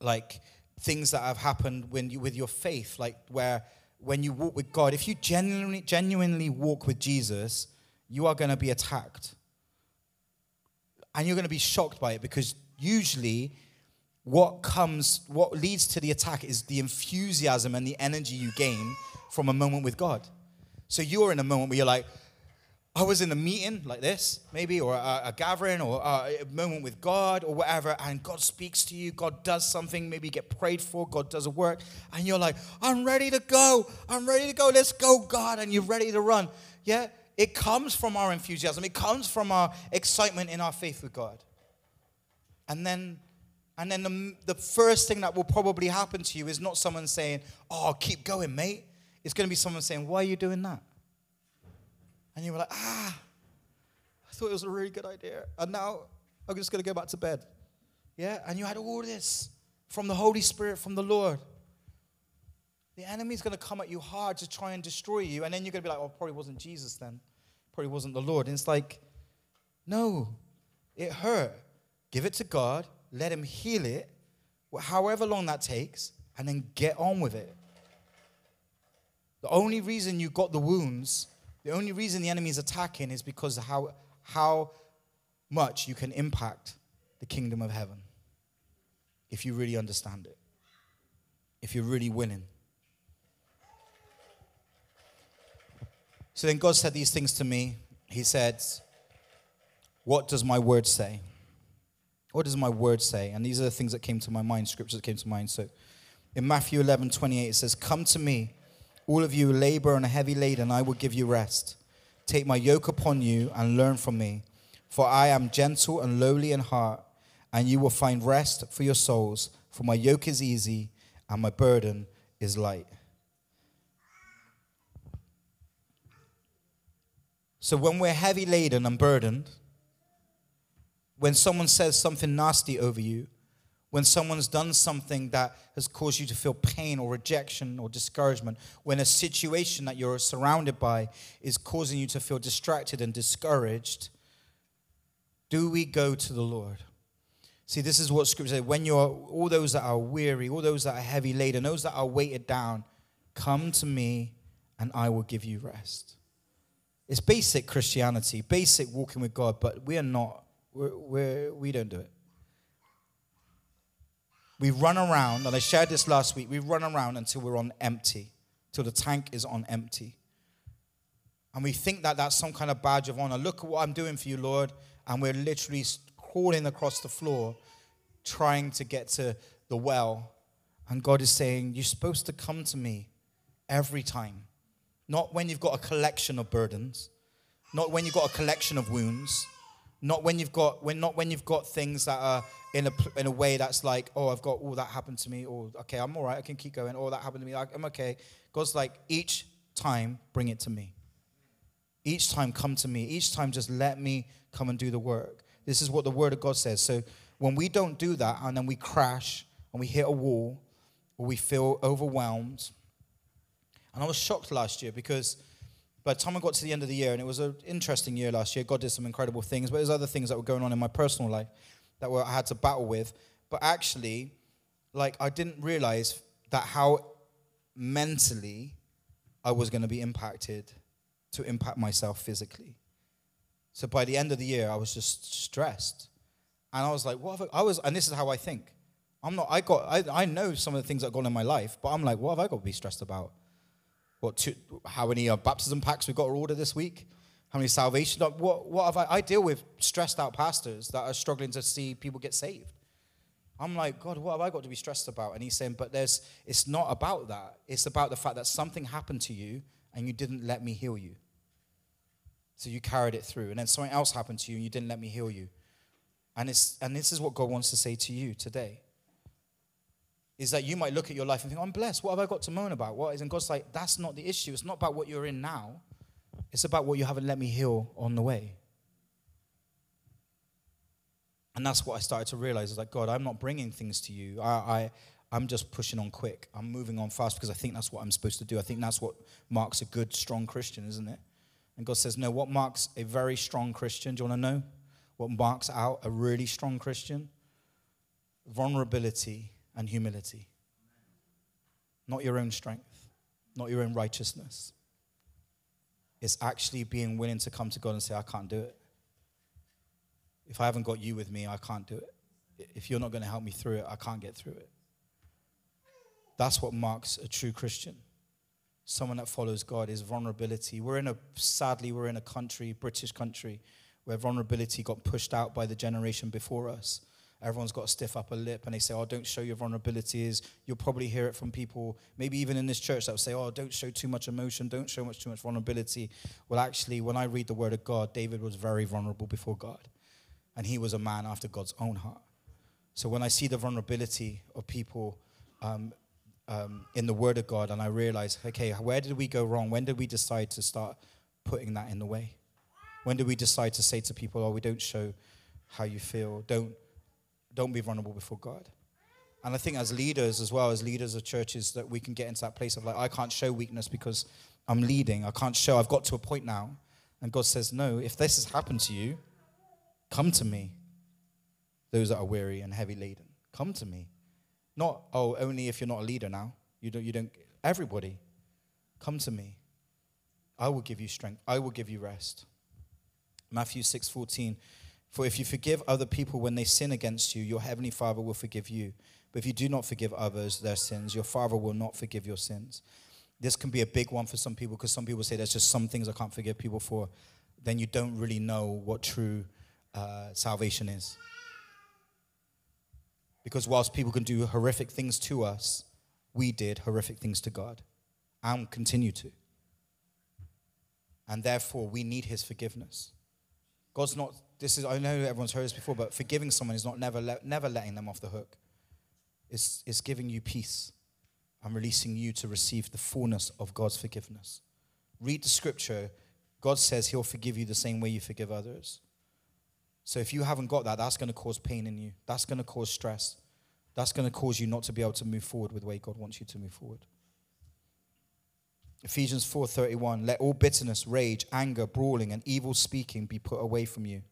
like things that have happened when you with your faith, like where when you walk with God, if you genuinely genuinely walk with Jesus, you are going to be attacked. And you're going to be shocked by it because usually what comes, what leads to the attack is the enthusiasm and the energy you gain from a moment with God. So you're in a moment where you're like, I was in a meeting like this, maybe, or a, a gathering, or a, a, moment with God, or whatever, and God speaks to you. God does something. Maybe you get prayed for. God does a work, and you're like, "I'm ready to go. I'm ready to go. Let's go, God!" And you're ready to run. Yeah, it comes from our enthusiasm. It comes from our excitement in our faith with God. And then, and then the, the first thing that will probably happen to you is not someone saying, "Oh, keep going, mate." It's going to be someone saying, "Why are you doing that?" And you were like, ah, I thought it was a really good idea. And now I'm just going to go back to bed. Yeah? And you had all this from the Holy Spirit, from the Lord. The enemy's going to come at you hard to try and destroy you. And then you're going to be like, oh, probably wasn't Jesus then. Probably wasn't the Lord. And it's like, no, it hurt. Give it to God, let Him heal it, however long that takes, and then get on with it. The only reason you got the wounds the only reason the enemy is attacking is because how, how much you can impact the kingdom of heaven if you really understand it, if you're really willing. So then God said these things to me. He said, What does my word say? What does my word say? And these are the things that came to my mind, scriptures that came to mind. So in Matthew 11 28, it says, Come to me all of you labor and heavy laden, I will give you rest. Take my yoke upon you and learn from me, for I am gentle and lowly in heart, and you will find rest for your souls. For my yoke is easy and my burden is light. So when we're heavy laden and burdened, when someone says something nasty over you, when someone's done something that has caused you to feel pain or rejection or discouragement, when a situation that you're surrounded by is causing you to feel distracted and discouraged, do we go to the Lord? See, this is what scripture says. When you're all those that are weary, all those that are heavy laden, those that are weighted down, come to me and I will give you rest. It's basic Christianity, basic walking with God, but we are not, we're, we're, we don't do it. We run around, and I shared this last week, we run around until we're on empty, till the tank is on empty. And we think that that's some kind of badge of honor. Look at what I'm doing for you, Lord. And we're literally crawling across the floor, trying to get to the well. And God is saying, You're supposed to come to me every time. Not when you've got a collection of burdens, not when you've got a collection of wounds, not when you've got when not when you've got things that are in a in a way that's like, oh, I've got all that happened to me, or okay, I'm all right, I can keep going. All that happened to me, I'm okay. God's like, each time, bring it to me. Each time, come to me. Each time, just let me come and do the work. This is what the Word of God says. So when we don't do that, and then we crash and we hit a wall, or we feel overwhelmed, and I was shocked last year because by the time I got to the end of the year, and it was an interesting year last year, God did some incredible things, but there's other things that were going on in my personal life that were, I had to battle with. But actually, like, I didn't realize that how mentally I was going to be impacted to impact myself physically. So by the end of the year, I was just stressed. And I was like, what have I, I was, and this is how I think. I'm not, I got, I, I know some of the things that have gone in my life, but I'm like, what have I got to be stressed about? What two, how many uh, baptism packs we've got to order this week? How many salvation? What, what have I? I deal with stressed out pastors that are struggling to see people get saved. I'm like, God, what have I got to be stressed about? And he's saying, but there's, it's not about that. It's about the fact that something happened to you and you didn't let me heal you. So you carried it through. And then something else happened to you and you didn't let me heal you. And, it's, and this is what God wants to say to you today is that you might look at your life and think, I'm blessed. What have I got to moan about? What is? And God's like, that's not the issue. It's not about what you're in now. It's about what you haven't let me heal on the way. And that's what I started to realize is like, God, I'm not bringing things to you. I, I, I'm just pushing on quick. I'm moving on fast because I think that's what I'm supposed to do. I think that's what marks a good, strong Christian, isn't it? And God says, No, what marks a very strong Christian? Do you want to know? What marks out a really strong Christian? Vulnerability and humility. Not your own strength, not your own righteousness. It's actually being willing to come to God and say, I can't do it. If I haven't got you with me, I can't do it. If you're not going to help me through it, I can't get through it. That's what marks a true Christian. Someone that follows God is vulnerability. We're in a, sadly, we're in a country, British country, where vulnerability got pushed out by the generation before us. Everyone's got a stiff upper lip and they say, Oh, don't show your vulnerabilities. You'll probably hear it from people, maybe even in this church, that will say, Oh, don't show too much emotion, don't show much too much vulnerability. Well, actually, when I read the word of God, David was very vulnerable before God. And he was a man after God's own heart. So when I see the vulnerability of people um, um, in the Word of God, and I realize, okay, where did we go wrong? When did we decide to start putting that in the way? When did we decide to say to people, oh, we don't show how you feel? Don't, don't be vulnerable before God. And I think as leaders, as well as leaders of churches, that we can get into that place of like, I can't show weakness because I'm leading. I can't show. I've got to a point now. And God says, no, if this has happened to you, come to me. Those that are weary and heavy laden, come to me. Not, oh, only if you're not a leader now. You don't, you don't, everybody, come to me. I will give you strength. I will give you rest. Matthew 6 14. For if you forgive other people when they sin against you, your heavenly Father will forgive you. But if you do not forgive others their sins, your Father will not forgive your sins. This can be a big one for some people because some people say there's just some things I can't forgive people for. Then you don't really know what true uh, salvation is. Because whilst people can do horrific things to us, we did horrific things to God and continue to. And therefore, we need his forgiveness. God's not, this is, I know everyone's heard this before, but forgiving someone is not never, let, never letting them off the hook. It's, it's giving you peace and releasing you to receive the fullness of God's forgiveness. Read the scripture. God says he'll forgive you the same way you forgive others. So if you haven't got that, that's going to cause pain in you. That's going to cause stress. That's going to cause you not to be able to move forward with the way God wants you to move forward. Ephesians 4:31 Let all bitterness, rage, anger, brawling and evil speaking be put away from you.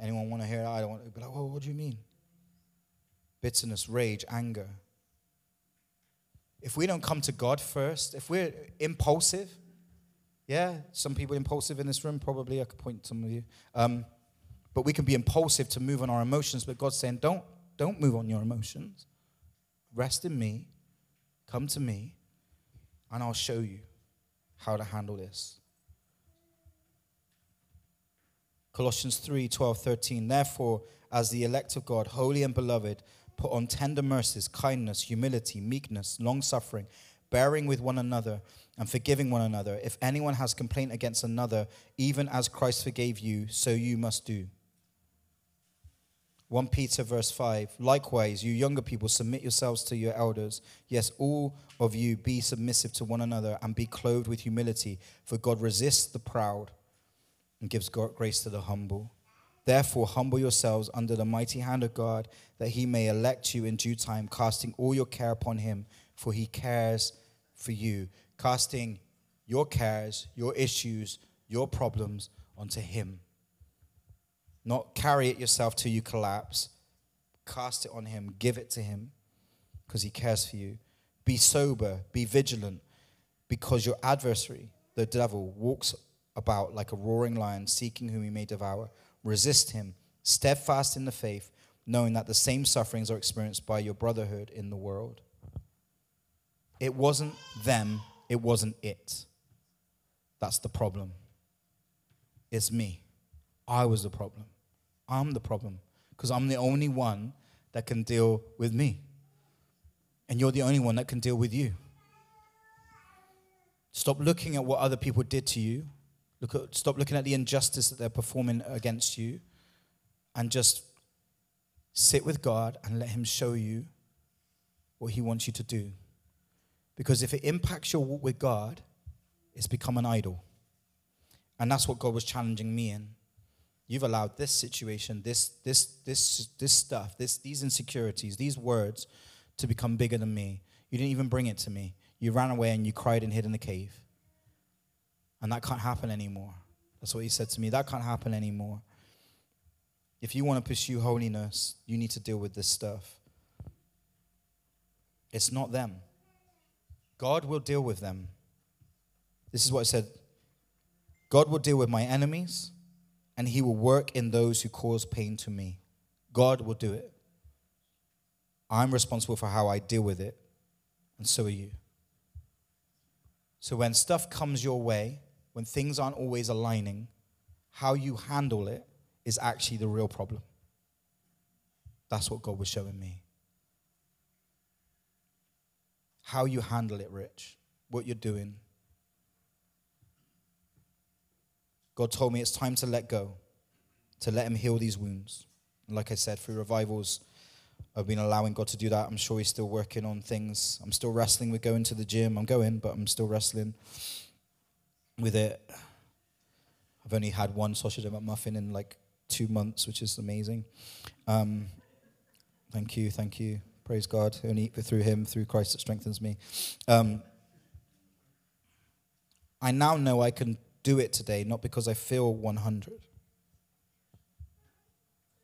Anyone want to hear that? I don't want to be like, "Oh, what do you mean?" Bitterness, rage, anger. If we don't come to God first, if we're impulsive, yeah, some people impulsive in this room, probably. I could point to some of you. Um, but we can be impulsive to move on our emotions. But God's saying, don't, don't move on your emotions. Rest in me. Come to me, and I'll show you how to handle this. Colossians 3 12, 13. Therefore, as the elect of God, holy and beloved, put on tender mercies, kindness, humility, meekness, long suffering, bearing with one another and forgiving one another. If anyone has complaint against another, even as Christ forgave you, so you must do. 1 Peter verse 5 Likewise, you younger people, submit yourselves to your elders. Yes, all of you be submissive to one another and be clothed with humility, for God resists the proud and gives grace to the humble. Therefore, humble yourselves under the mighty hand of God, that he may elect you in due time, casting all your care upon him, for he cares for you casting your cares, your issues, your problems onto Him. Not carry it yourself till you collapse. Cast it on Him, give it to Him because He cares for you. Be sober, be vigilant because your adversary, the devil, walks about like a roaring lion seeking whom he may devour. Resist him, steadfast in the faith, knowing that the same sufferings are experienced by your brotherhood in the world. It wasn't them it wasn't it. That's the problem. It's me. I was the problem. I'm the problem because I'm the only one that can deal with me. And you're the only one that can deal with you. Stop looking at what other people did to you. Look at, stop looking at the injustice that they're performing against you and just sit with God and let Him show you what He wants you to do. Because if it impacts your walk with God, it's become an idol. And that's what God was challenging me in. You've allowed this situation, this, this, this, this stuff, this, these insecurities, these words to become bigger than me. You didn't even bring it to me. You ran away and you cried and hid in the cave. And that can't happen anymore. That's what he said to me. That can't happen anymore. If you want to pursue holiness, you need to deal with this stuff. It's not them. God will deal with them. This is what it said God will deal with my enemies, and he will work in those who cause pain to me. God will do it. I'm responsible for how I deal with it, and so are you. So when stuff comes your way, when things aren't always aligning, how you handle it is actually the real problem. That's what God was showing me. How you handle it, Rich, what you're doing. God told me it's time to let go, to let Him heal these wounds. And like I said, through revivals, I've been allowing God to do that. I'm sure He's still working on things. I'm still wrestling with going to the gym. I'm going, but I'm still wrestling with it. I've only had one sausage and muffin in like two months, which is amazing. Um, thank you, thank you. Praise God. Only through Him, through Christ that strengthens me. Um, I now know I can do it today, not because I feel 100,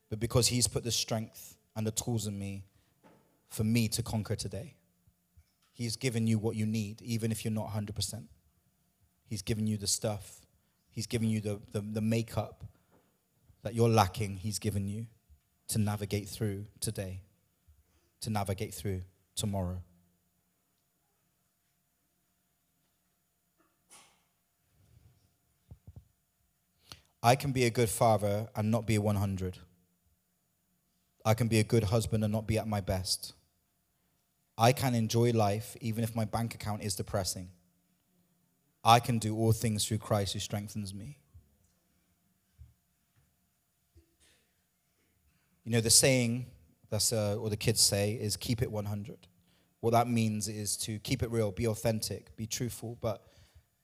but because He's put the strength and the tools in me for me to conquer today. He's given you what you need, even if you're not 100%. He's given you the stuff, He's given you the, the, the makeup that you're lacking, He's given you to navigate through today, to navigate through tomorrow. I can be a good father and not be 100. I can be a good husband and not be at my best. I can enjoy life even if my bank account is depressing. I can do all things through Christ who strengthens me. You know, the saying that's uh, what the kids say is keep it 100. What that means is to keep it real, be authentic, be truthful. But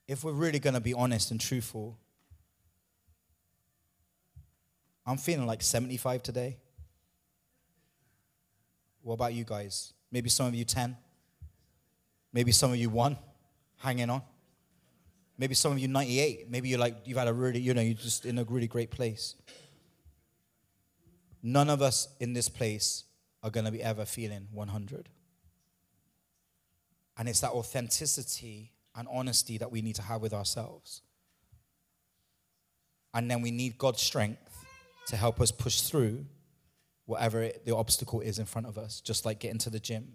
if we're really going to be honest and truthful, I'm feeling like 75 today. What about you guys? Maybe some of you 10. Maybe some of you 1, hanging on. Maybe some of you 98. Maybe you're like, you've had a really, you know, you're just in a really great place. None of us in this place are going to be ever feeling 100. And it's that authenticity and honesty that we need to have with ourselves. And then we need God's strength to help us push through whatever it, the obstacle is in front of us, just like getting to the gym.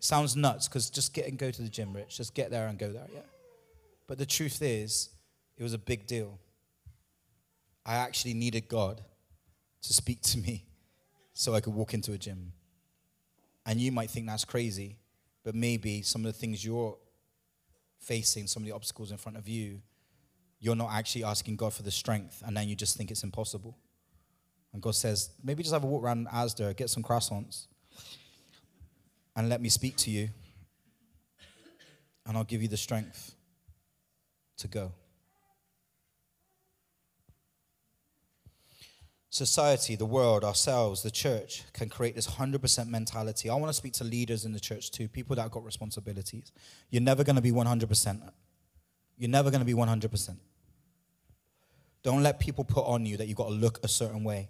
Sounds nuts because just get and go to the gym, Rich. Just get there and go there, yeah. But the truth is, it was a big deal. I actually needed God to speak to me (laughs) so I could walk into a gym. And you might think that's crazy, but maybe some of the things you're facing, some of the obstacles in front of you, you're not actually asking God for the strength, and then you just think it's impossible. And God says, maybe just have a walk around Asda, get some croissants, and let me speak to you, and I'll give you the strength to go. Society, the world, ourselves, the church can create this 100% mentality. I want to speak to leaders in the church too, people that got responsibilities. You're never going to be 100%. You're never going to be 100%. Don't let people put on you that you've got to look a certain way.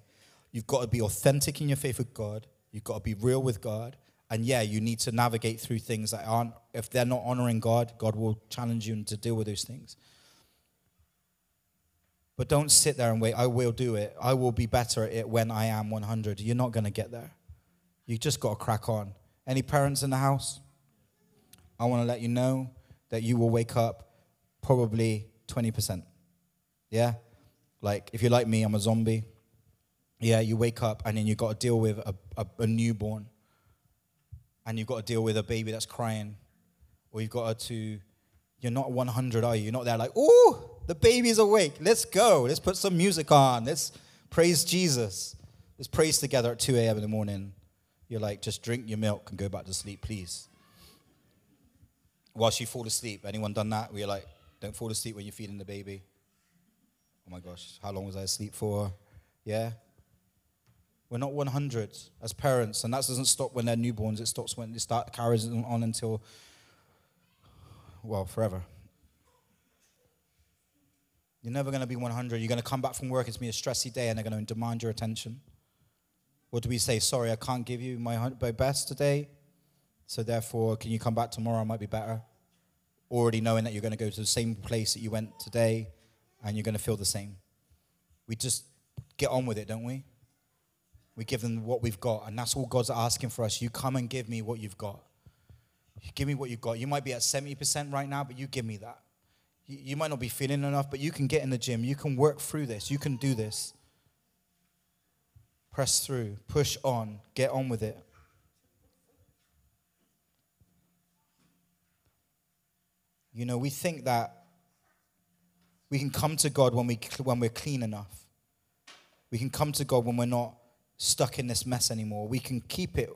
You've got to be authentic in your faith with God. You've got to be real with God. And yeah, you need to navigate through things that aren't, if they're not honoring God, God will challenge you to deal with those things. But don't sit there and wait, I will do it. I will be better at it when I am 100. You're not going to get there. You just got to crack on. Any parents in the house? I want to let you know that you will wake up probably 20%. Yeah? Like, if you're like me, I'm a zombie. Yeah, you wake up and then you've got to deal with a, a, a newborn. And you've got to deal with a baby that's crying. Or you've got to, you're not 100, are you? You're not there like, ooh, the baby's awake. Let's go. Let's put some music on. Let's praise Jesus. Let's praise together at 2 a.m. in the morning. You're like, just drink your milk and go back to sleep, please. Whilst you fall asleep. Anyone done that? You're like, don't fall asleep when you're feeding the baby. Oh my gosh, how long was I asleep for? Yeah. We're not 100 as parents, and that doesn't stop when they're newborns. It stops when they start carries on until, well, forever. You're never going to be 100. You're going to come back from work. It's going to be a stressy day, and they're going to demand your attention. What do we say, sorry, I can't give you my, my best today, so therefore, can you come back tomorrow? I might be better. Already knowing that you're going to go to the same place that you went today, and you're going to feel the same. We just get on with it, don't we? We give them what we've got, and that's all God's asking for us. You come and give me what you've got. You give me what you've got. You might be at 70% right now, but you give me that. You, you might not be feeling enough, but you can get in the gym. You can work through this. You can do this. Press through, push on, get on with it. You know, we think that we can come to God when, we, when we're clean enough. We can come to God when we're not stuck in this mess anymore. We can keep it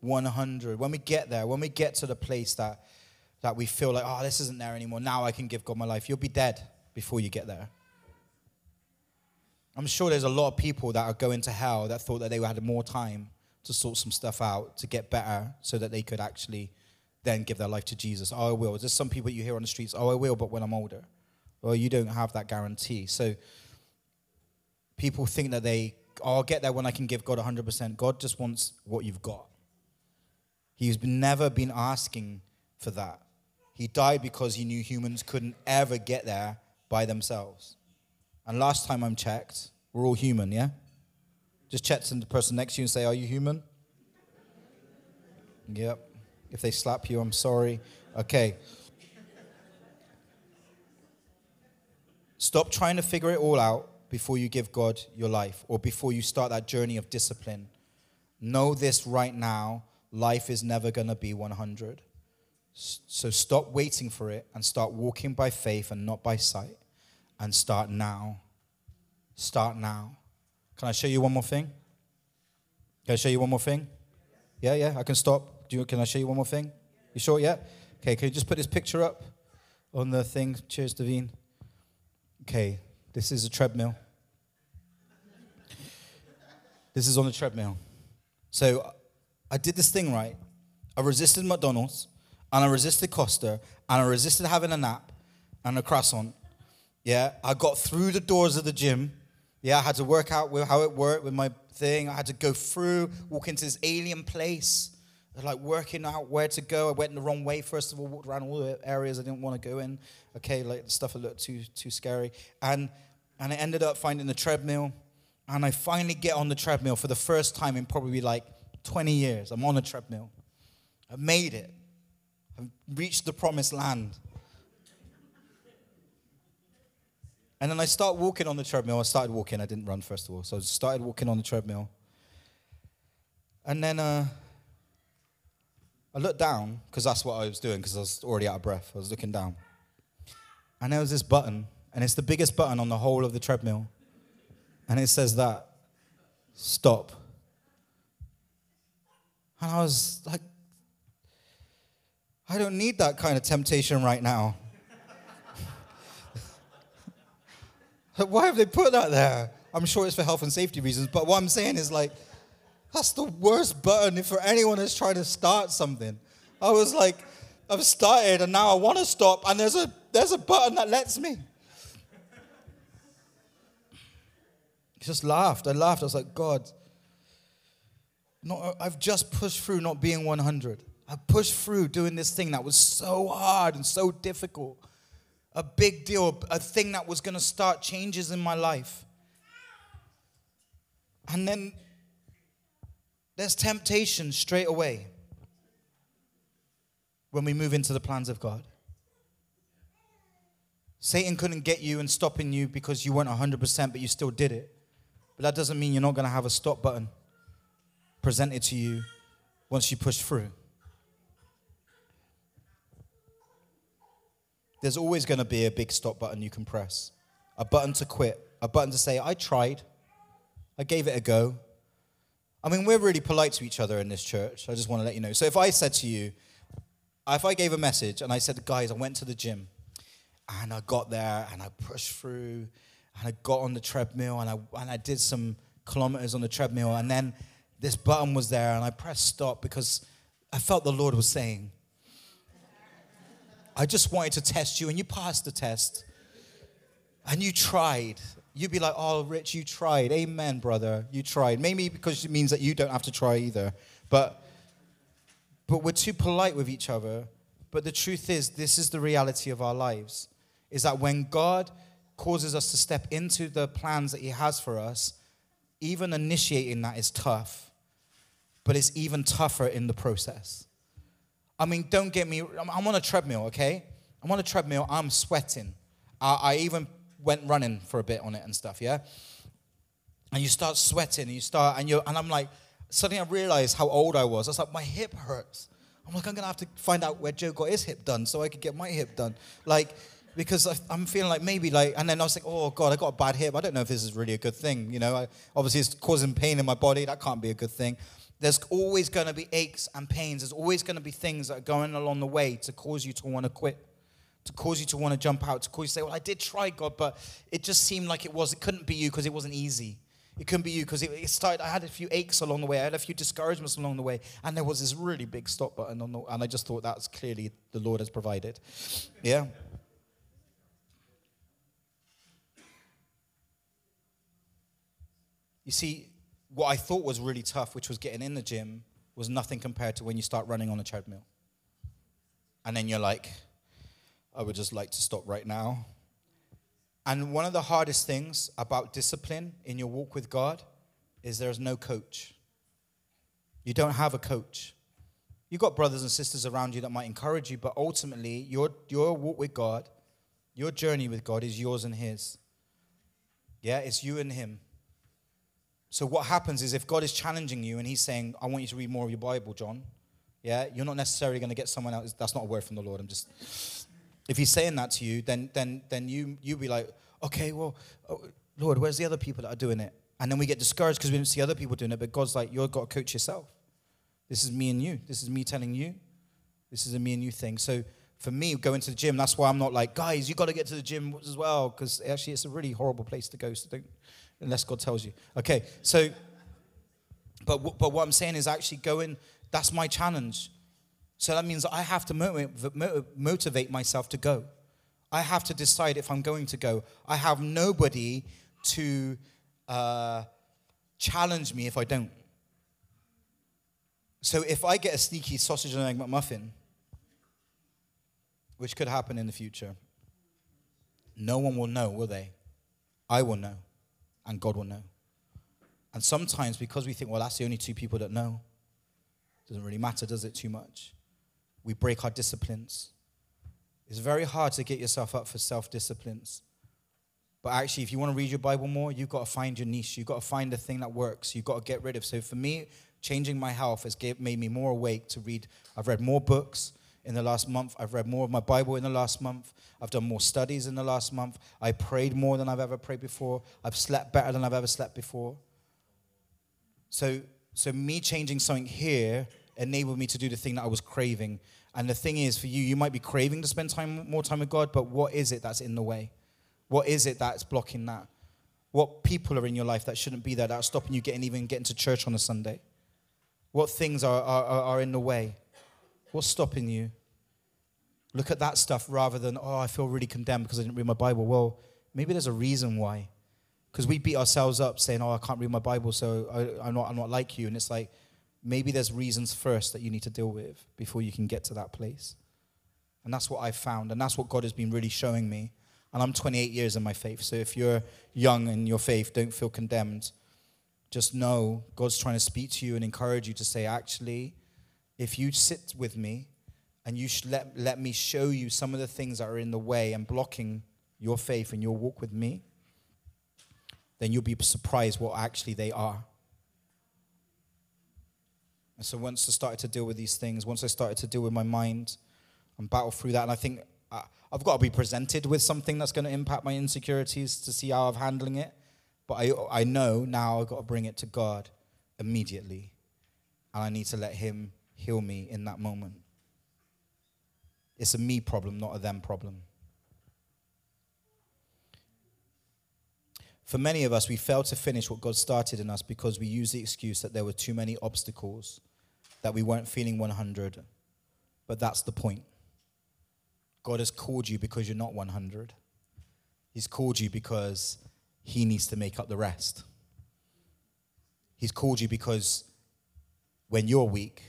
100. When we get there, when we get to the place that, that we feel like, oh, this isn't there anymore, now I can give God my life, you'll be dead before you get there. I'm sure there's a lot of people that are going to hell that thought that they had more time to sort some stuff out, to get better, so that they could actually then give their life to Jesus. Oh, I will. There's some people you hear on the streets, oh, I will, but when I'm older. Well, you don't have that guarantee. So people think that they, I'll get there when I can give God 100%. God just wants what you've got. He's never been asking for that. He died because he knew humans couldn't ever get there by themselves. And last time I'm checked, we're all human, yeah? Just check to the person next to you and say, Are you human? Yep. If they slap you, I'm sorry. Okay. Stop trying to figure it all out before you give God your life or before you start that journey of discipline. Know this right now life is never going to be 100. So stop waiting for it and start walking by faith and not by sight. And start now. Start now. Can I show you one more thing? Can I show you one more thing? Yeah, yeah, I can stop. Do you, can I show you one more thing? You sure? Yeah? Okay, can you just put this picture up on the thing? Cheers, Davine. Okay, this is a treadmill. This is on the treadmill. So I did this thing right. I resisted McDonald's, and I resisted Costa, and I resisted having a nap and a croissant. Yeah, I got through the doors of the gym. Yeah, I had to work out with how it worked with my thing. I had to go through, walk into this alien place, like working out where to go. I went in the wrong way first of all, walked around all the areas I didn't want to go in. Okay, like the stuff that looked too too scary, and and I ended up finding the treadmill, and I finally get on the treadmill for the first time in probably like 20 years. I'm on a treadmill. I've made it. I've reached the promised land. And then I start walking on the treadmill. I started walking. I didn't run, first of all. So I started walking on the treadmill. And then uh, I looked down, because that's what I was doing, because I was already out of breath. I was looking down. And there was this button, and it's the biggest button on the whole of the treadmill. And it says that stop. And I was like, I don't need that kind of temptation right now. (laughs) Why have they put that there? I'm sure it's for health and safety reasons, but what I'm saying is like, that's the worst button for anyone that's trying to start something. I was like, I've started and now I want to stop, and there's a there's a button that lets me. I just laughed. I laughed. I was like, God, not, I've just pushed through not being 100. I pushed through doing this thing that was so hard and so difficult. A big deal, a thing that was going to start changes in my life. And then there's temptation straight away when we move into the plans of God. Satan couldn't get you and stopping you because you weren't 100%, but you still did it. But that doesn't mean you're not going to have a stop button presented to you once you push through. There's always going to be a big stop button you can press, a button to quit, a button to say, I tried, I gave it a go. I mean, we're really polite to each other in this church. I just want to let you know. So if I said to you, if I gave a message and I said, guys, I went to the gym and I got there and I pushed through and I got on the treadmill and I, and I did some kilometers on the treadmill and then this button was there and I pressed stop because I felt the Lord was saying, I just wanted to test you and you passed the test and you tried. You'd be like, oh, Rich, you tried. Amen, brother. You tried. Maybe because it means that you don't have to try either. But, but we're too polite with each other. But the truth is, this is the reality of our lives is that when God causes us to step into the plans that He has for us, even initiating that is tough, but it's even tougher in the process. I mean, don't get me, I'm, on a treadmill, okay? I'm on a treadmill, I'm sweating. I, I even went running for a bit on it and stuff, yeah? And you start sweating and you start, and you're, and I'm like, suddenly I realized how old I was. I was like, my hip hurts. I'm like, I'm gonna have to find out where Joe got his hip done so I could get my hip done. Like, because I, am feeling like maybe like, and then I was like, oh God, I got a bad hip. I don't know if this is really a good thing. You know, I, obviously it's causing pain in my body. That can't be a good thing. There's always going to be aches and pains. There's always going to be things that are going along the way to cause you to want to quit, to cause you to want to jump out, to cause you to say, well, I did try God, but it just seemed like it was. It couldn't be you because it wasn't easy. It couldn't be you because it, it, started. I had a few aches along the way. I had a few discouragements along the way, and there was this really big stop button on the, and I just thought that's clearly the Lord has provided. Yeah. You see, what I thought was really tough, which was getting in the gym, was nothing compared to when you start running on a treadmill. And then you're like, I would just like to stop right now and one of the hardest things about discipline in your walk with God is there's no coach. You don't have a coach. You've got brothers and sisters around you that might encourage you, but ultimately, your, your walk with God, your journey with God is yours and His. Yeah, it's you and Him. So, what happens is if God is challenging you and He's saying, I want you to read more of your Bible, John, yeah, you're not necessarily going to get someone else. That's not a word from the Lord. I'm just if he's saying that to you, then then then you you be like, okay, well, oh, Lord, where's the other people that are doing it? And then we get discouraged because we don't see other people doing it. But God's like, you've got to coach yourself. This is me and you. This is me telling you. This is a me and you thing. So for me, going to the gym, that's why I'm not like, guys, you got to get to the gym as well, because actually it's a really horrible place to go. So don't, unless God tells you. Okay, so, but but what I'm saying is actually going. That's my challenge. So that means I have to motivate myself to go. I have to decide if I'm going to go. I have nobody to uh, challenge me if I don't. So if I get a sneaky sausage and egg McMuffin, which could happen in the future, no one will know, will they? I will know, and God will know. And sometimes because we think, well, that's the only two people that know, doesn't really matter, does it, too much? We break our disciplines. It's very hard to get yourself up for self disciplines. But actually, if you want to read your Bible more, you've got to find your niche. You've got to find the thing that works. You've got to get rid of. So for me, changing my health has made me more awake to read. I've read more books in the last month. I've read more of my Bible in the last month. I've done more studies in the last month. I prayed more than I've ever prayed before. I've slept better than I've ever slept before. So, so me changing something here enabled me to do the thing that I was craving. And the thing is, for you, you might be craving to spend time, more time with God, but what is it that's in the way? What is it that's blocking that? What people are in your life that shouldn't be there, that are stopping you getting even getting to church on a Sunday? What things are, are, are in the way? What's stopping you? Look at that stuff rather than, oh, I feel really condemned because I didn't read my Bible. Well, maybe there's a reason why. Because we beat ourselves up saying, oh, I can't read my Bible, so I, I'm, not, I'm not like you. And it's like, maybe there's reasons first that you need to deal with before you can get to that place. And that's what I've found. And that's what God has been really showing me. And I'm 28 years in my faith. So if you're young in your faith, don't feel condemned. Just know God's trying to speak to you and encourage you to say, actually, if you sit with me and you let, let me show you some of the things that are in the way and blocking your faith and your walk with me, then you'll be surprised what actually they are. And so once I started to deal with these things, once I started to deal with my mind and battle through that, and I think uh, I, have got to be presented with something that's going to impact my insecurities to see how I'm handling it. But I, I know now I've got to bring it to God immediately. And I need to let Him heal me in that moment. It's a me problem, not a them problem. For many of us, we fail to finish what God started in us because we use the excuse that there were too many obstacles that we weren't feeling 100. But that's the point. God has called you because you're not 100. He's called you because He needs to make up the rest. He's called you because when you're weak,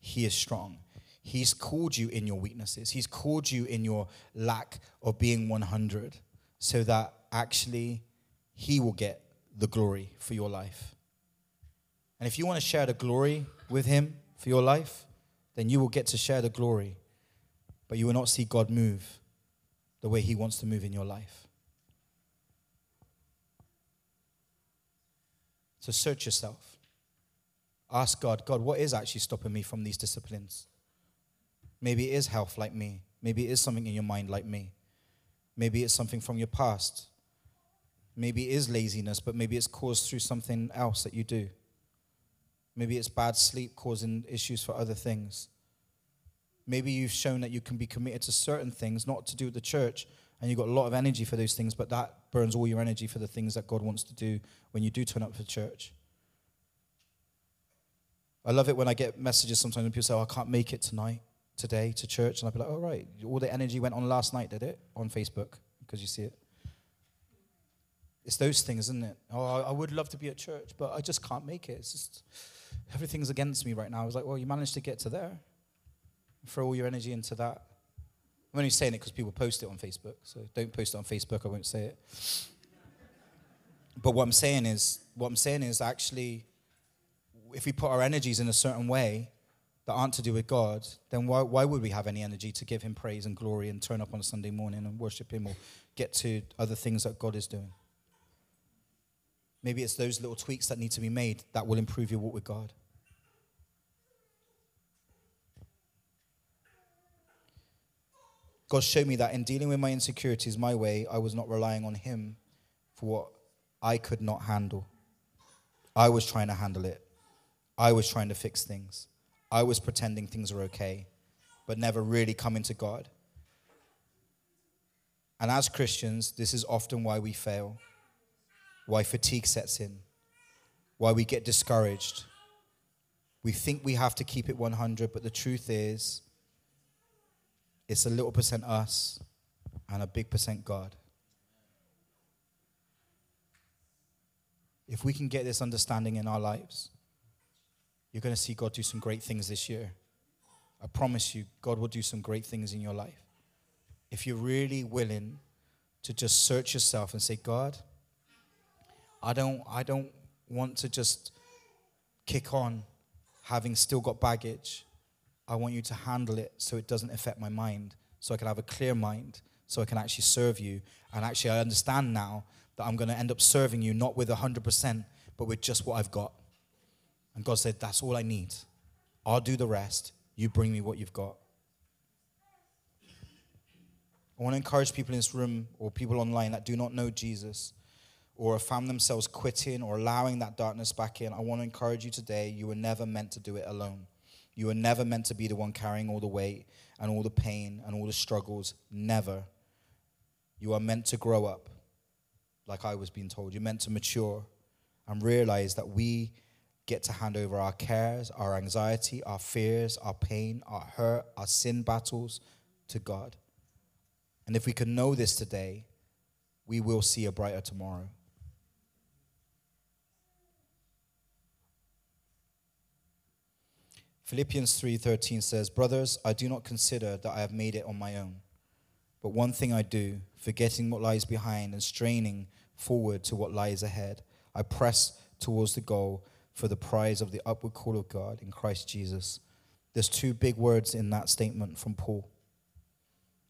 He is strong. He's called you in your weaknesses. He's called you in your lack of being 100 so that actually He will get the glory for your life. And if you want to share the glory with Him for your life, then you will get to share the glory, but you will not see God move the way He wants to move in your life. So search yourself. Ask God, God, what is actually stopping me from these disciplines? Maybe it is health like me. Maybe it is something in your mind like me. Maybe it's something from your past. Maybe it is laziness, but maybe it's caused through something else that you do. Maybe it's bad sleep causing issues for other things. Maybe you've shown that you can be committed to certain things, not to do with the church, and you've got a lot of energy for those things, but that burns all your energy for the things that God wants to do when you do turn up for church. I love it when I get messages sometimes when people say, oh, I can't make it tonight today to church, and I'll be like, all right, all the energy went on last night, did it? On Facebook, because you see it. It's those things, isn't it? Oh, I would love to be at church, but I just can't make it. It's just everything's against me right now. I was like, well, you managed to get to there. Throw all your energy into that. I'm only saying it because people post it on Facebook, so don't post it on Facebook. I won't say it. But what I'm saying is, what I'm saying is actually, if we put our energies in a certain way, that aren't to do with God, then why, why would we have any energy to give Him praise and glory and turn up on a Sunday morning and worship Him or get to other things that God is doing? Maybe it's those little tweaks that need to be made that will improve your walk with God. God showed me that in dealing with my insecurities my way, I was not relying on Him for what I could not handle. I was trying to handle it. I was trying to fix things. I was pretending things were okay, but never really coming to God. And as Christians, this is often why we fail, why fatigue sets in, why we get discouraged. We think we have to keep it 100, but the truth is, it's a little percent us and a big percent God. If we can get this understanding in our lives, you're going to see God do some great things this year. I promise you, God will do some great things in your life. If you're really willing to just search yourself and say, God, I don't, I don't want to just kick on having still got baggage. I want you to handle it so it doesn't affect my mind, so I can have a clear mind, so I can actually serve you. And actually, I understand now that I'm going to end up serving you not with 100%, but with just what I've got. And God said, That's all I need. I'll do the rest. You bring me what you've got. I want to encourage people in this room or people online that do not know Jesus or have found themselves quitting or allowing that darkness back in. I want to encourage you today you were never meant to do it alone. You were never meant to be the one carrying all the weight and all the pain and all the struggles. Never. You are meant to grow up, like I was being told. You're meant to mature and realize that we get to hand over our cares, our anxiety, our fears, our pain, our hurt, our sin battles to God. And if we can know this today, we will see a brighter tomorrow. Philippians 3:13 says, "Brothers, I do not consider that I have made it on my own, but one thing I do, forgetting what lies behind and straining forward to what lies ahead, I press towards the goal for the prize of the upward call of God in Christ Jesus. There's two big words in that statement from Paul.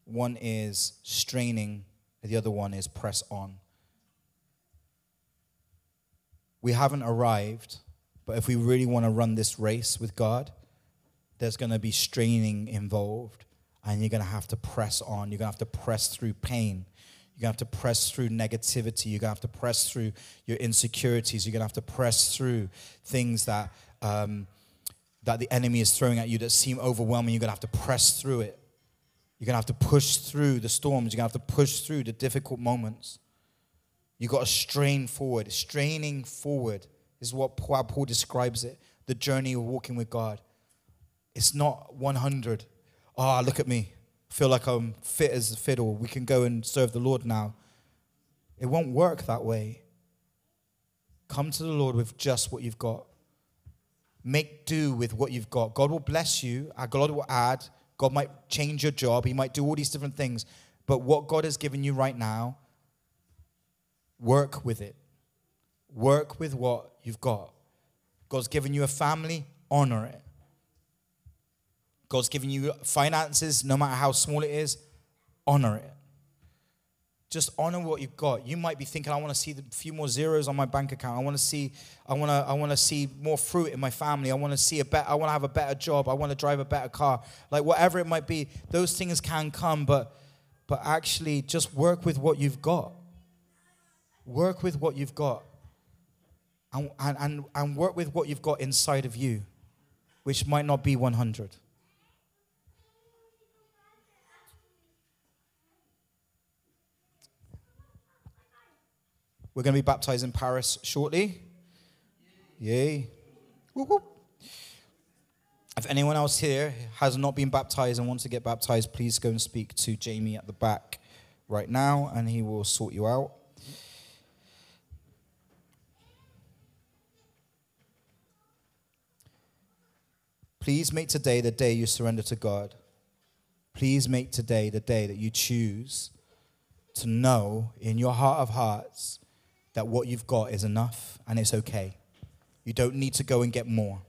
One is straining, the other one is press on. We haven't arrived, but if we really want to run this race with God, there's going to be straining involved, and you're going to have to press on. You're going to have to press through pain. You're going to have to press through negativity. You're going to have to press through your insecurities. You're going to have to press through things that, um, that the enemy is throwing at you that seem overwhelming. You're going to have to press through it. You're going to have to push through the storms. You're going to have to push through the difficult moments. You've got to strain forward. Straining forward is what Paul describes it the journey of walking with God. It's not 100. Ah, oh, look at me feel like I'm fit as a fiddle. We can go and serve the Lord now. It won't work that way. Come to the Lord with just what you've got. Make do with what you've got. God will bless you. God will add. God might change your job. He might do all these different things. But what God has given you right now, Work with it. Work with what you've got. God's given you a family, honor it. God's given you finances, no matter how small it is, honor it. Just honor what you've got. You might be thinking, I want to see a few more zeros on my bank account. I want to see, I want to, I want to see more fruit in my family. I want to see a better, I want to have a better job. I want to drive a better car. Like whatever it might be, those things can come, but but actually just work with what you've got. Work with what you've got. And, and, and work with what you've got inside of you, which might not be 100. We're going to be baptized in Paris shortly. Yay. If anyone else here has not been baptized and wants to get baptized, please go and speak to Jamie at the back right now and he will sort you out. Please make today the day you surrender to God. Please make today the day that you choose to know in your heart of hearts that what you've got is enough and it's okay. You don't need to go and get more.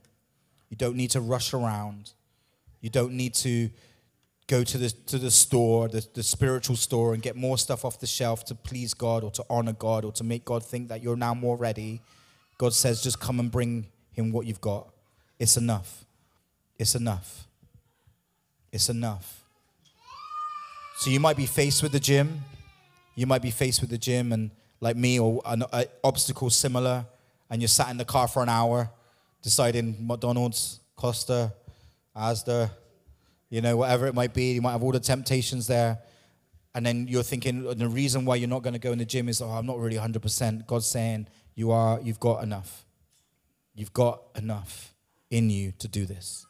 You don't need to rush around. You don't need to go to the, to the store, the, the spiritual store, and get more stuff off the shelf to please God or to honor God or to make God think that you're now more ready. God says, just come and bring Him what you've got. It's enough. It's enough. It's enough. So you might be faced with the gym. You might be faced with the gym, and like me, or an obstacle similar, and you're sat in the car for an hour deciding McDonald's, Costa, Asda, you know, whatever it might be. You might have all the temptations there. And then you're thinking the reason why you're not going to go in the gym is, oh, I'm not really 100%. God's saying, you are, you've got enough. You've got enough in you to do this.